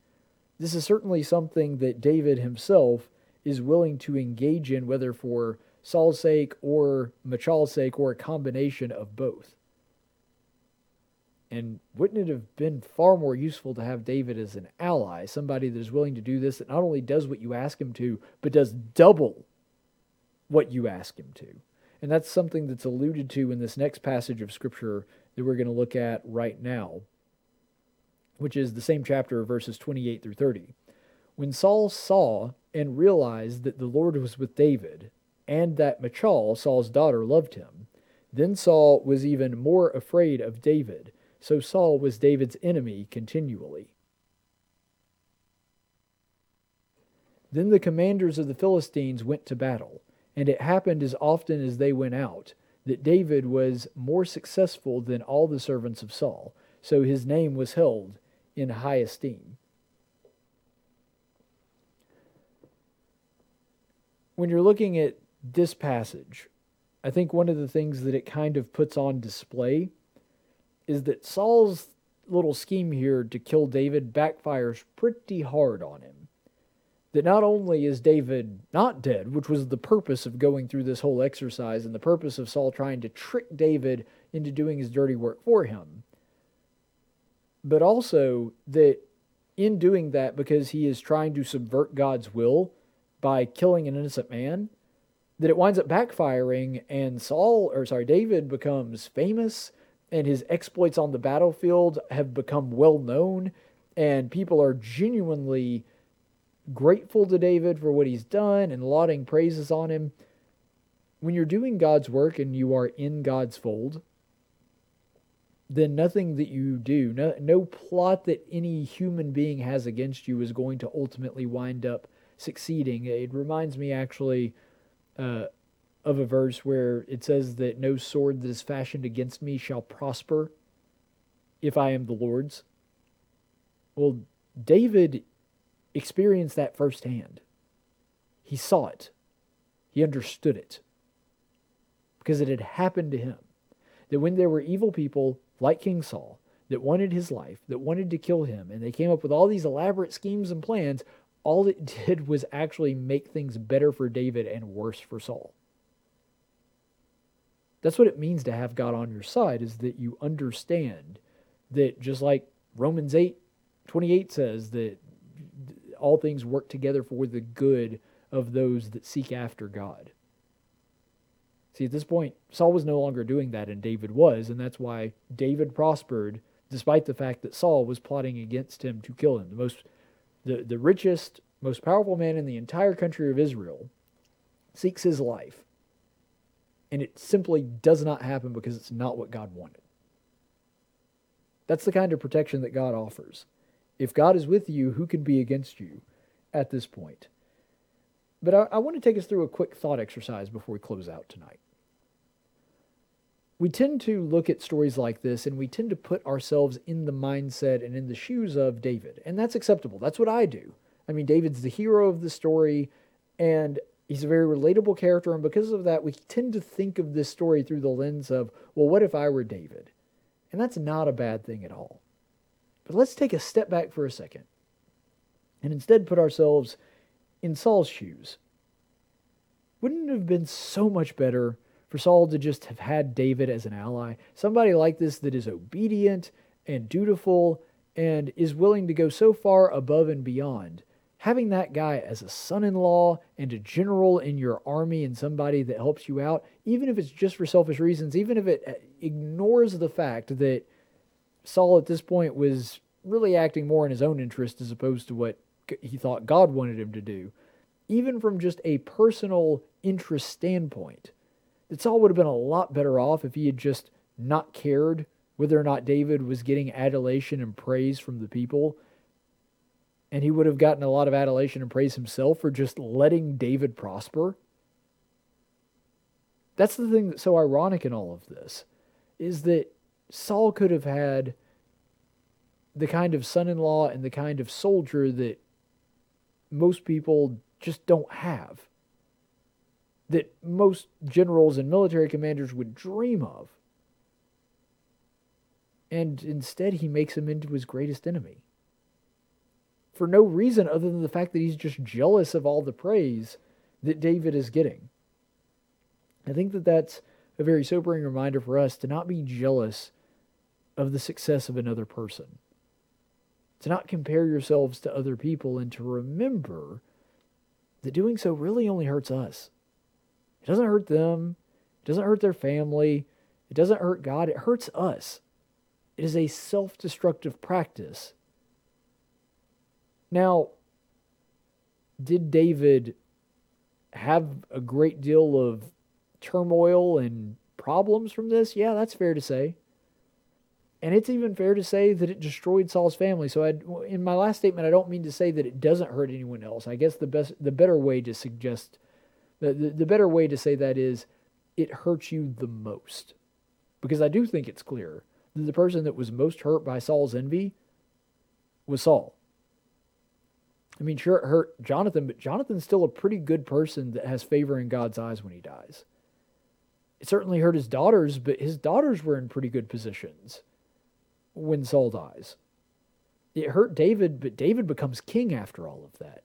this is certainly something that David himself is willing to engage in, whether for Saul's sake or Michal's sake or a combination of both. And wouldn't it have been far more useful to have David as an ally, somebody that is willing to do this, that not only does what you ask him to, but does double what you ask him to. And that's something that's alluded to in this next passage of Scripture that we're going to look at right now, which is the same chapter, verses 28 through 30. When Saul saw and realized that the Lord was with David, and that Michal, Saul's daughter, loved him, then Saul was even more afraid of David. So Saul was David's enemy continually. Then the commanders of the Philistines went to battle and it happened as often as they went out that David was more successful than all the servants of Saul, so his name was held in high esteem. When you're looking at this passage, I think one of the things that it kind of puts on display is that Saul's little scheme here to kill David backfires pretty hard on him. That not only is David not dead, which was the purpose of going through this whole exercise and the purpose of Saul trying to trick David into doing his dirty work for him, but also that in doing that, because he is trying to subvert God's will by killing an innocent man, that it winds up backfiring and Saul, or sorry, David becomes famous and his exploits on the battlefield have become well known and people are genuinely grateful to David for what he's done and lauding praises on him. When you're doing God's work and you are in God's fold, then nothing that you do, no, no plot that any human being has against you is going to ultimately wind up succeeding. It reminds me actually uh, of a verse where it says that no sword that is fashioned against me shall prosper if I am the Lord's. Well, David experienced that firsthand. He saw it, he understood it because it had happened to him. That when there were evil people like King Saul that wanted his life, that wanted to kill him, and they came up with all these elaborate schemes and plans, all it [laughs] did was actually make things better for David and worse for Saul. That's what it means to have God on your side, is that you understand that just like Romans 8 28 says that all things work together for the good of those that seek after God. See, at this point, Saul was no longer doing that, and David was, and that's why David prospered, despite the fact that Saul was plotting against him to kill him. The most, the, the richest, most powerful man in the entire country of Israel seeks his life, and it simply does not happen because it's not what God wanted. That's the kind of protection that God offers. If God is with you, who can be against you at this point? But I, I want to take us through a quick thought exercise before we close out tonight. We tend to look at stories like this and we tend to put ourselves in the mindset and in the shoes of David. And that's acceptable. That's what I do. I mean, David's the hero of the story. And He's a very relatable character, and because of that, we tend to think of this story through the lens of, well, what if I were David? And that's not a bad thing at all. But let's take a step back for a second and instead put ourselves in Saul's shoes. Wouldn't it have been so much better for Saul to just have had David as an ally? Somebody like this that is obedient and dutiful and is willing to go so far above and beyond having that guy as a son in law and a general in your army and somebody that helps you out, even if it's just for selfish reasons, even if it uh, ignores the fact that Saul at this point was really acting more in his own interest as opposed to what he thought God wanted him to do, even from just a personal interest standpoint, Saul would have been a lot better off if he had just not cared whether or not David was getting adulation and praise from the people and he would have gotten a lot of adulation and praise himself for just letting David prosper. That's the thing that's so ironic in all of this is that Saul could have had the kind of son in law and the kind of soldier that most people just don't have, that most generals and military commanders would dream of. And instead, he makes him into his greatest enemy for no reason other than the fact that he's just jealous of all the praise that David is getting. I think that that's a very sobering reminder for us to not be jealous of the success of another person, to not compare yourselves to other people, and to remember that doing so really only hurts us. It doesn't hurt them, it doesn't hurt their family, it doesn't hurt God, it hurts us. It is a self destructive practice now, did David have a great deal of turmoil and problems from this? Yeah, that's fair to say. And it's even fair to say that it destroyed Saul's family. So, I'd, in my last statement, I don't mean to say that it doesn't hurt anyone else. I guess the best, the better way to suggest, the, the, the better way to say that is, it hurts you the most, because I do think it's clear that the person that was most hurt by Saul's envy was Saul. I mean, sure, it hurt Jonathan, but Jonathan's still a pretty good person that has favor in God's eyes when he dies. It certainly hurt his daughters, but his daughters were in pretty good positions when Saul dies. It hurt David, but David becomes king after all of that.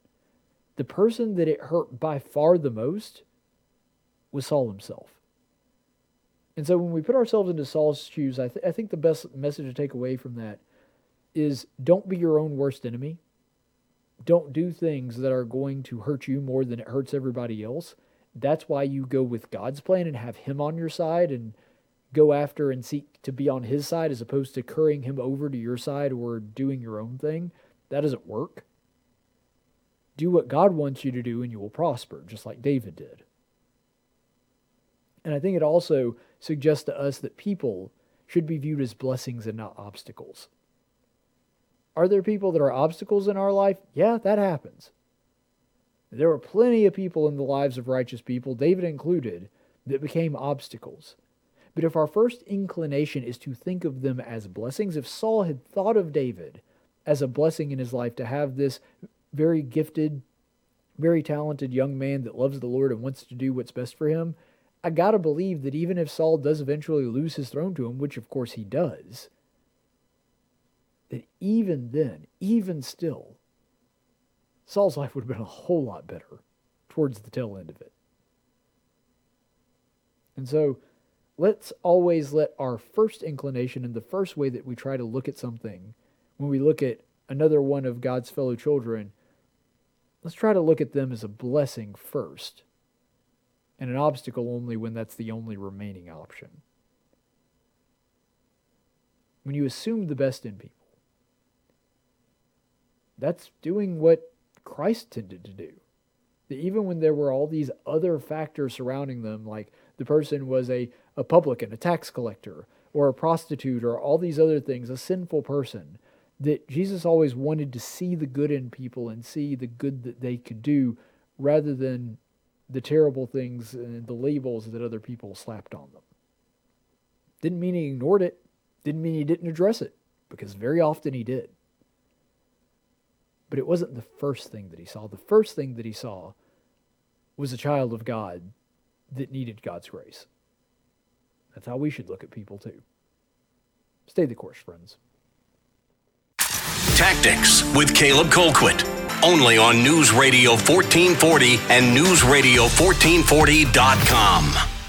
The person that it hurt by far the most was Saul himself. And so when we put ourselves into Saul's shoes, I, th- I think the best message to take away from that is don't be your own worst enemy don't do things that are going to hurt you more than it hurts everybody else. That's why you go with God's plan and have Him on your side and go after and seek to be on His side as opposed to currying Him over to your side or doing your own thing. That doesn't work. Do what God wants you to do and you will prosper, just like David did. And I think it also suggests to us that people should be viewed as blessings and not obstacles. Are there people that are obstacles in our life? Yeah, that happens. There were plenty of people in the lives of righteous people, David included, that became obstacles. But if our first inclination is to think of them as blessings, if Saul had thought of David as a blessing in his life to have this very gifted, very talented young man that loves the Lord and wants to do what's best for him, I gotta believe that even if Saul does eventually lose his throne to him, which of course he does, that even then, even still, Saul's life would have been a whole lot better towards the tail end of it. And so let's always let our first inclination and the first way that we try to look at something when we look at another one of God's fellow children, let's try to look at them as a blessing first and an obstacle only when that's the only remaining option. When you assume the best in people, that's doing what Christ tended to do. That even when there were all these other factors surrounding them, like the person was a, a publican, a tax collector, or a prostitute, or all these other things, a sinful person, that Jesus always wanted to see the good in people and see the good that they could do rather than the terrible things and the labels that other people slapped on them. Didn't mean he ignored it, didn't mean he didn't address it, because very often he did. But it wasn't the first thing that he saw. The first thing that he saw was a child of God that needed God's grace. That's how we should look at people, too. Stay the course, friends. Tactics with Caleb Colquitt. Only on News Radio 1440 and NewsRadio1440.com.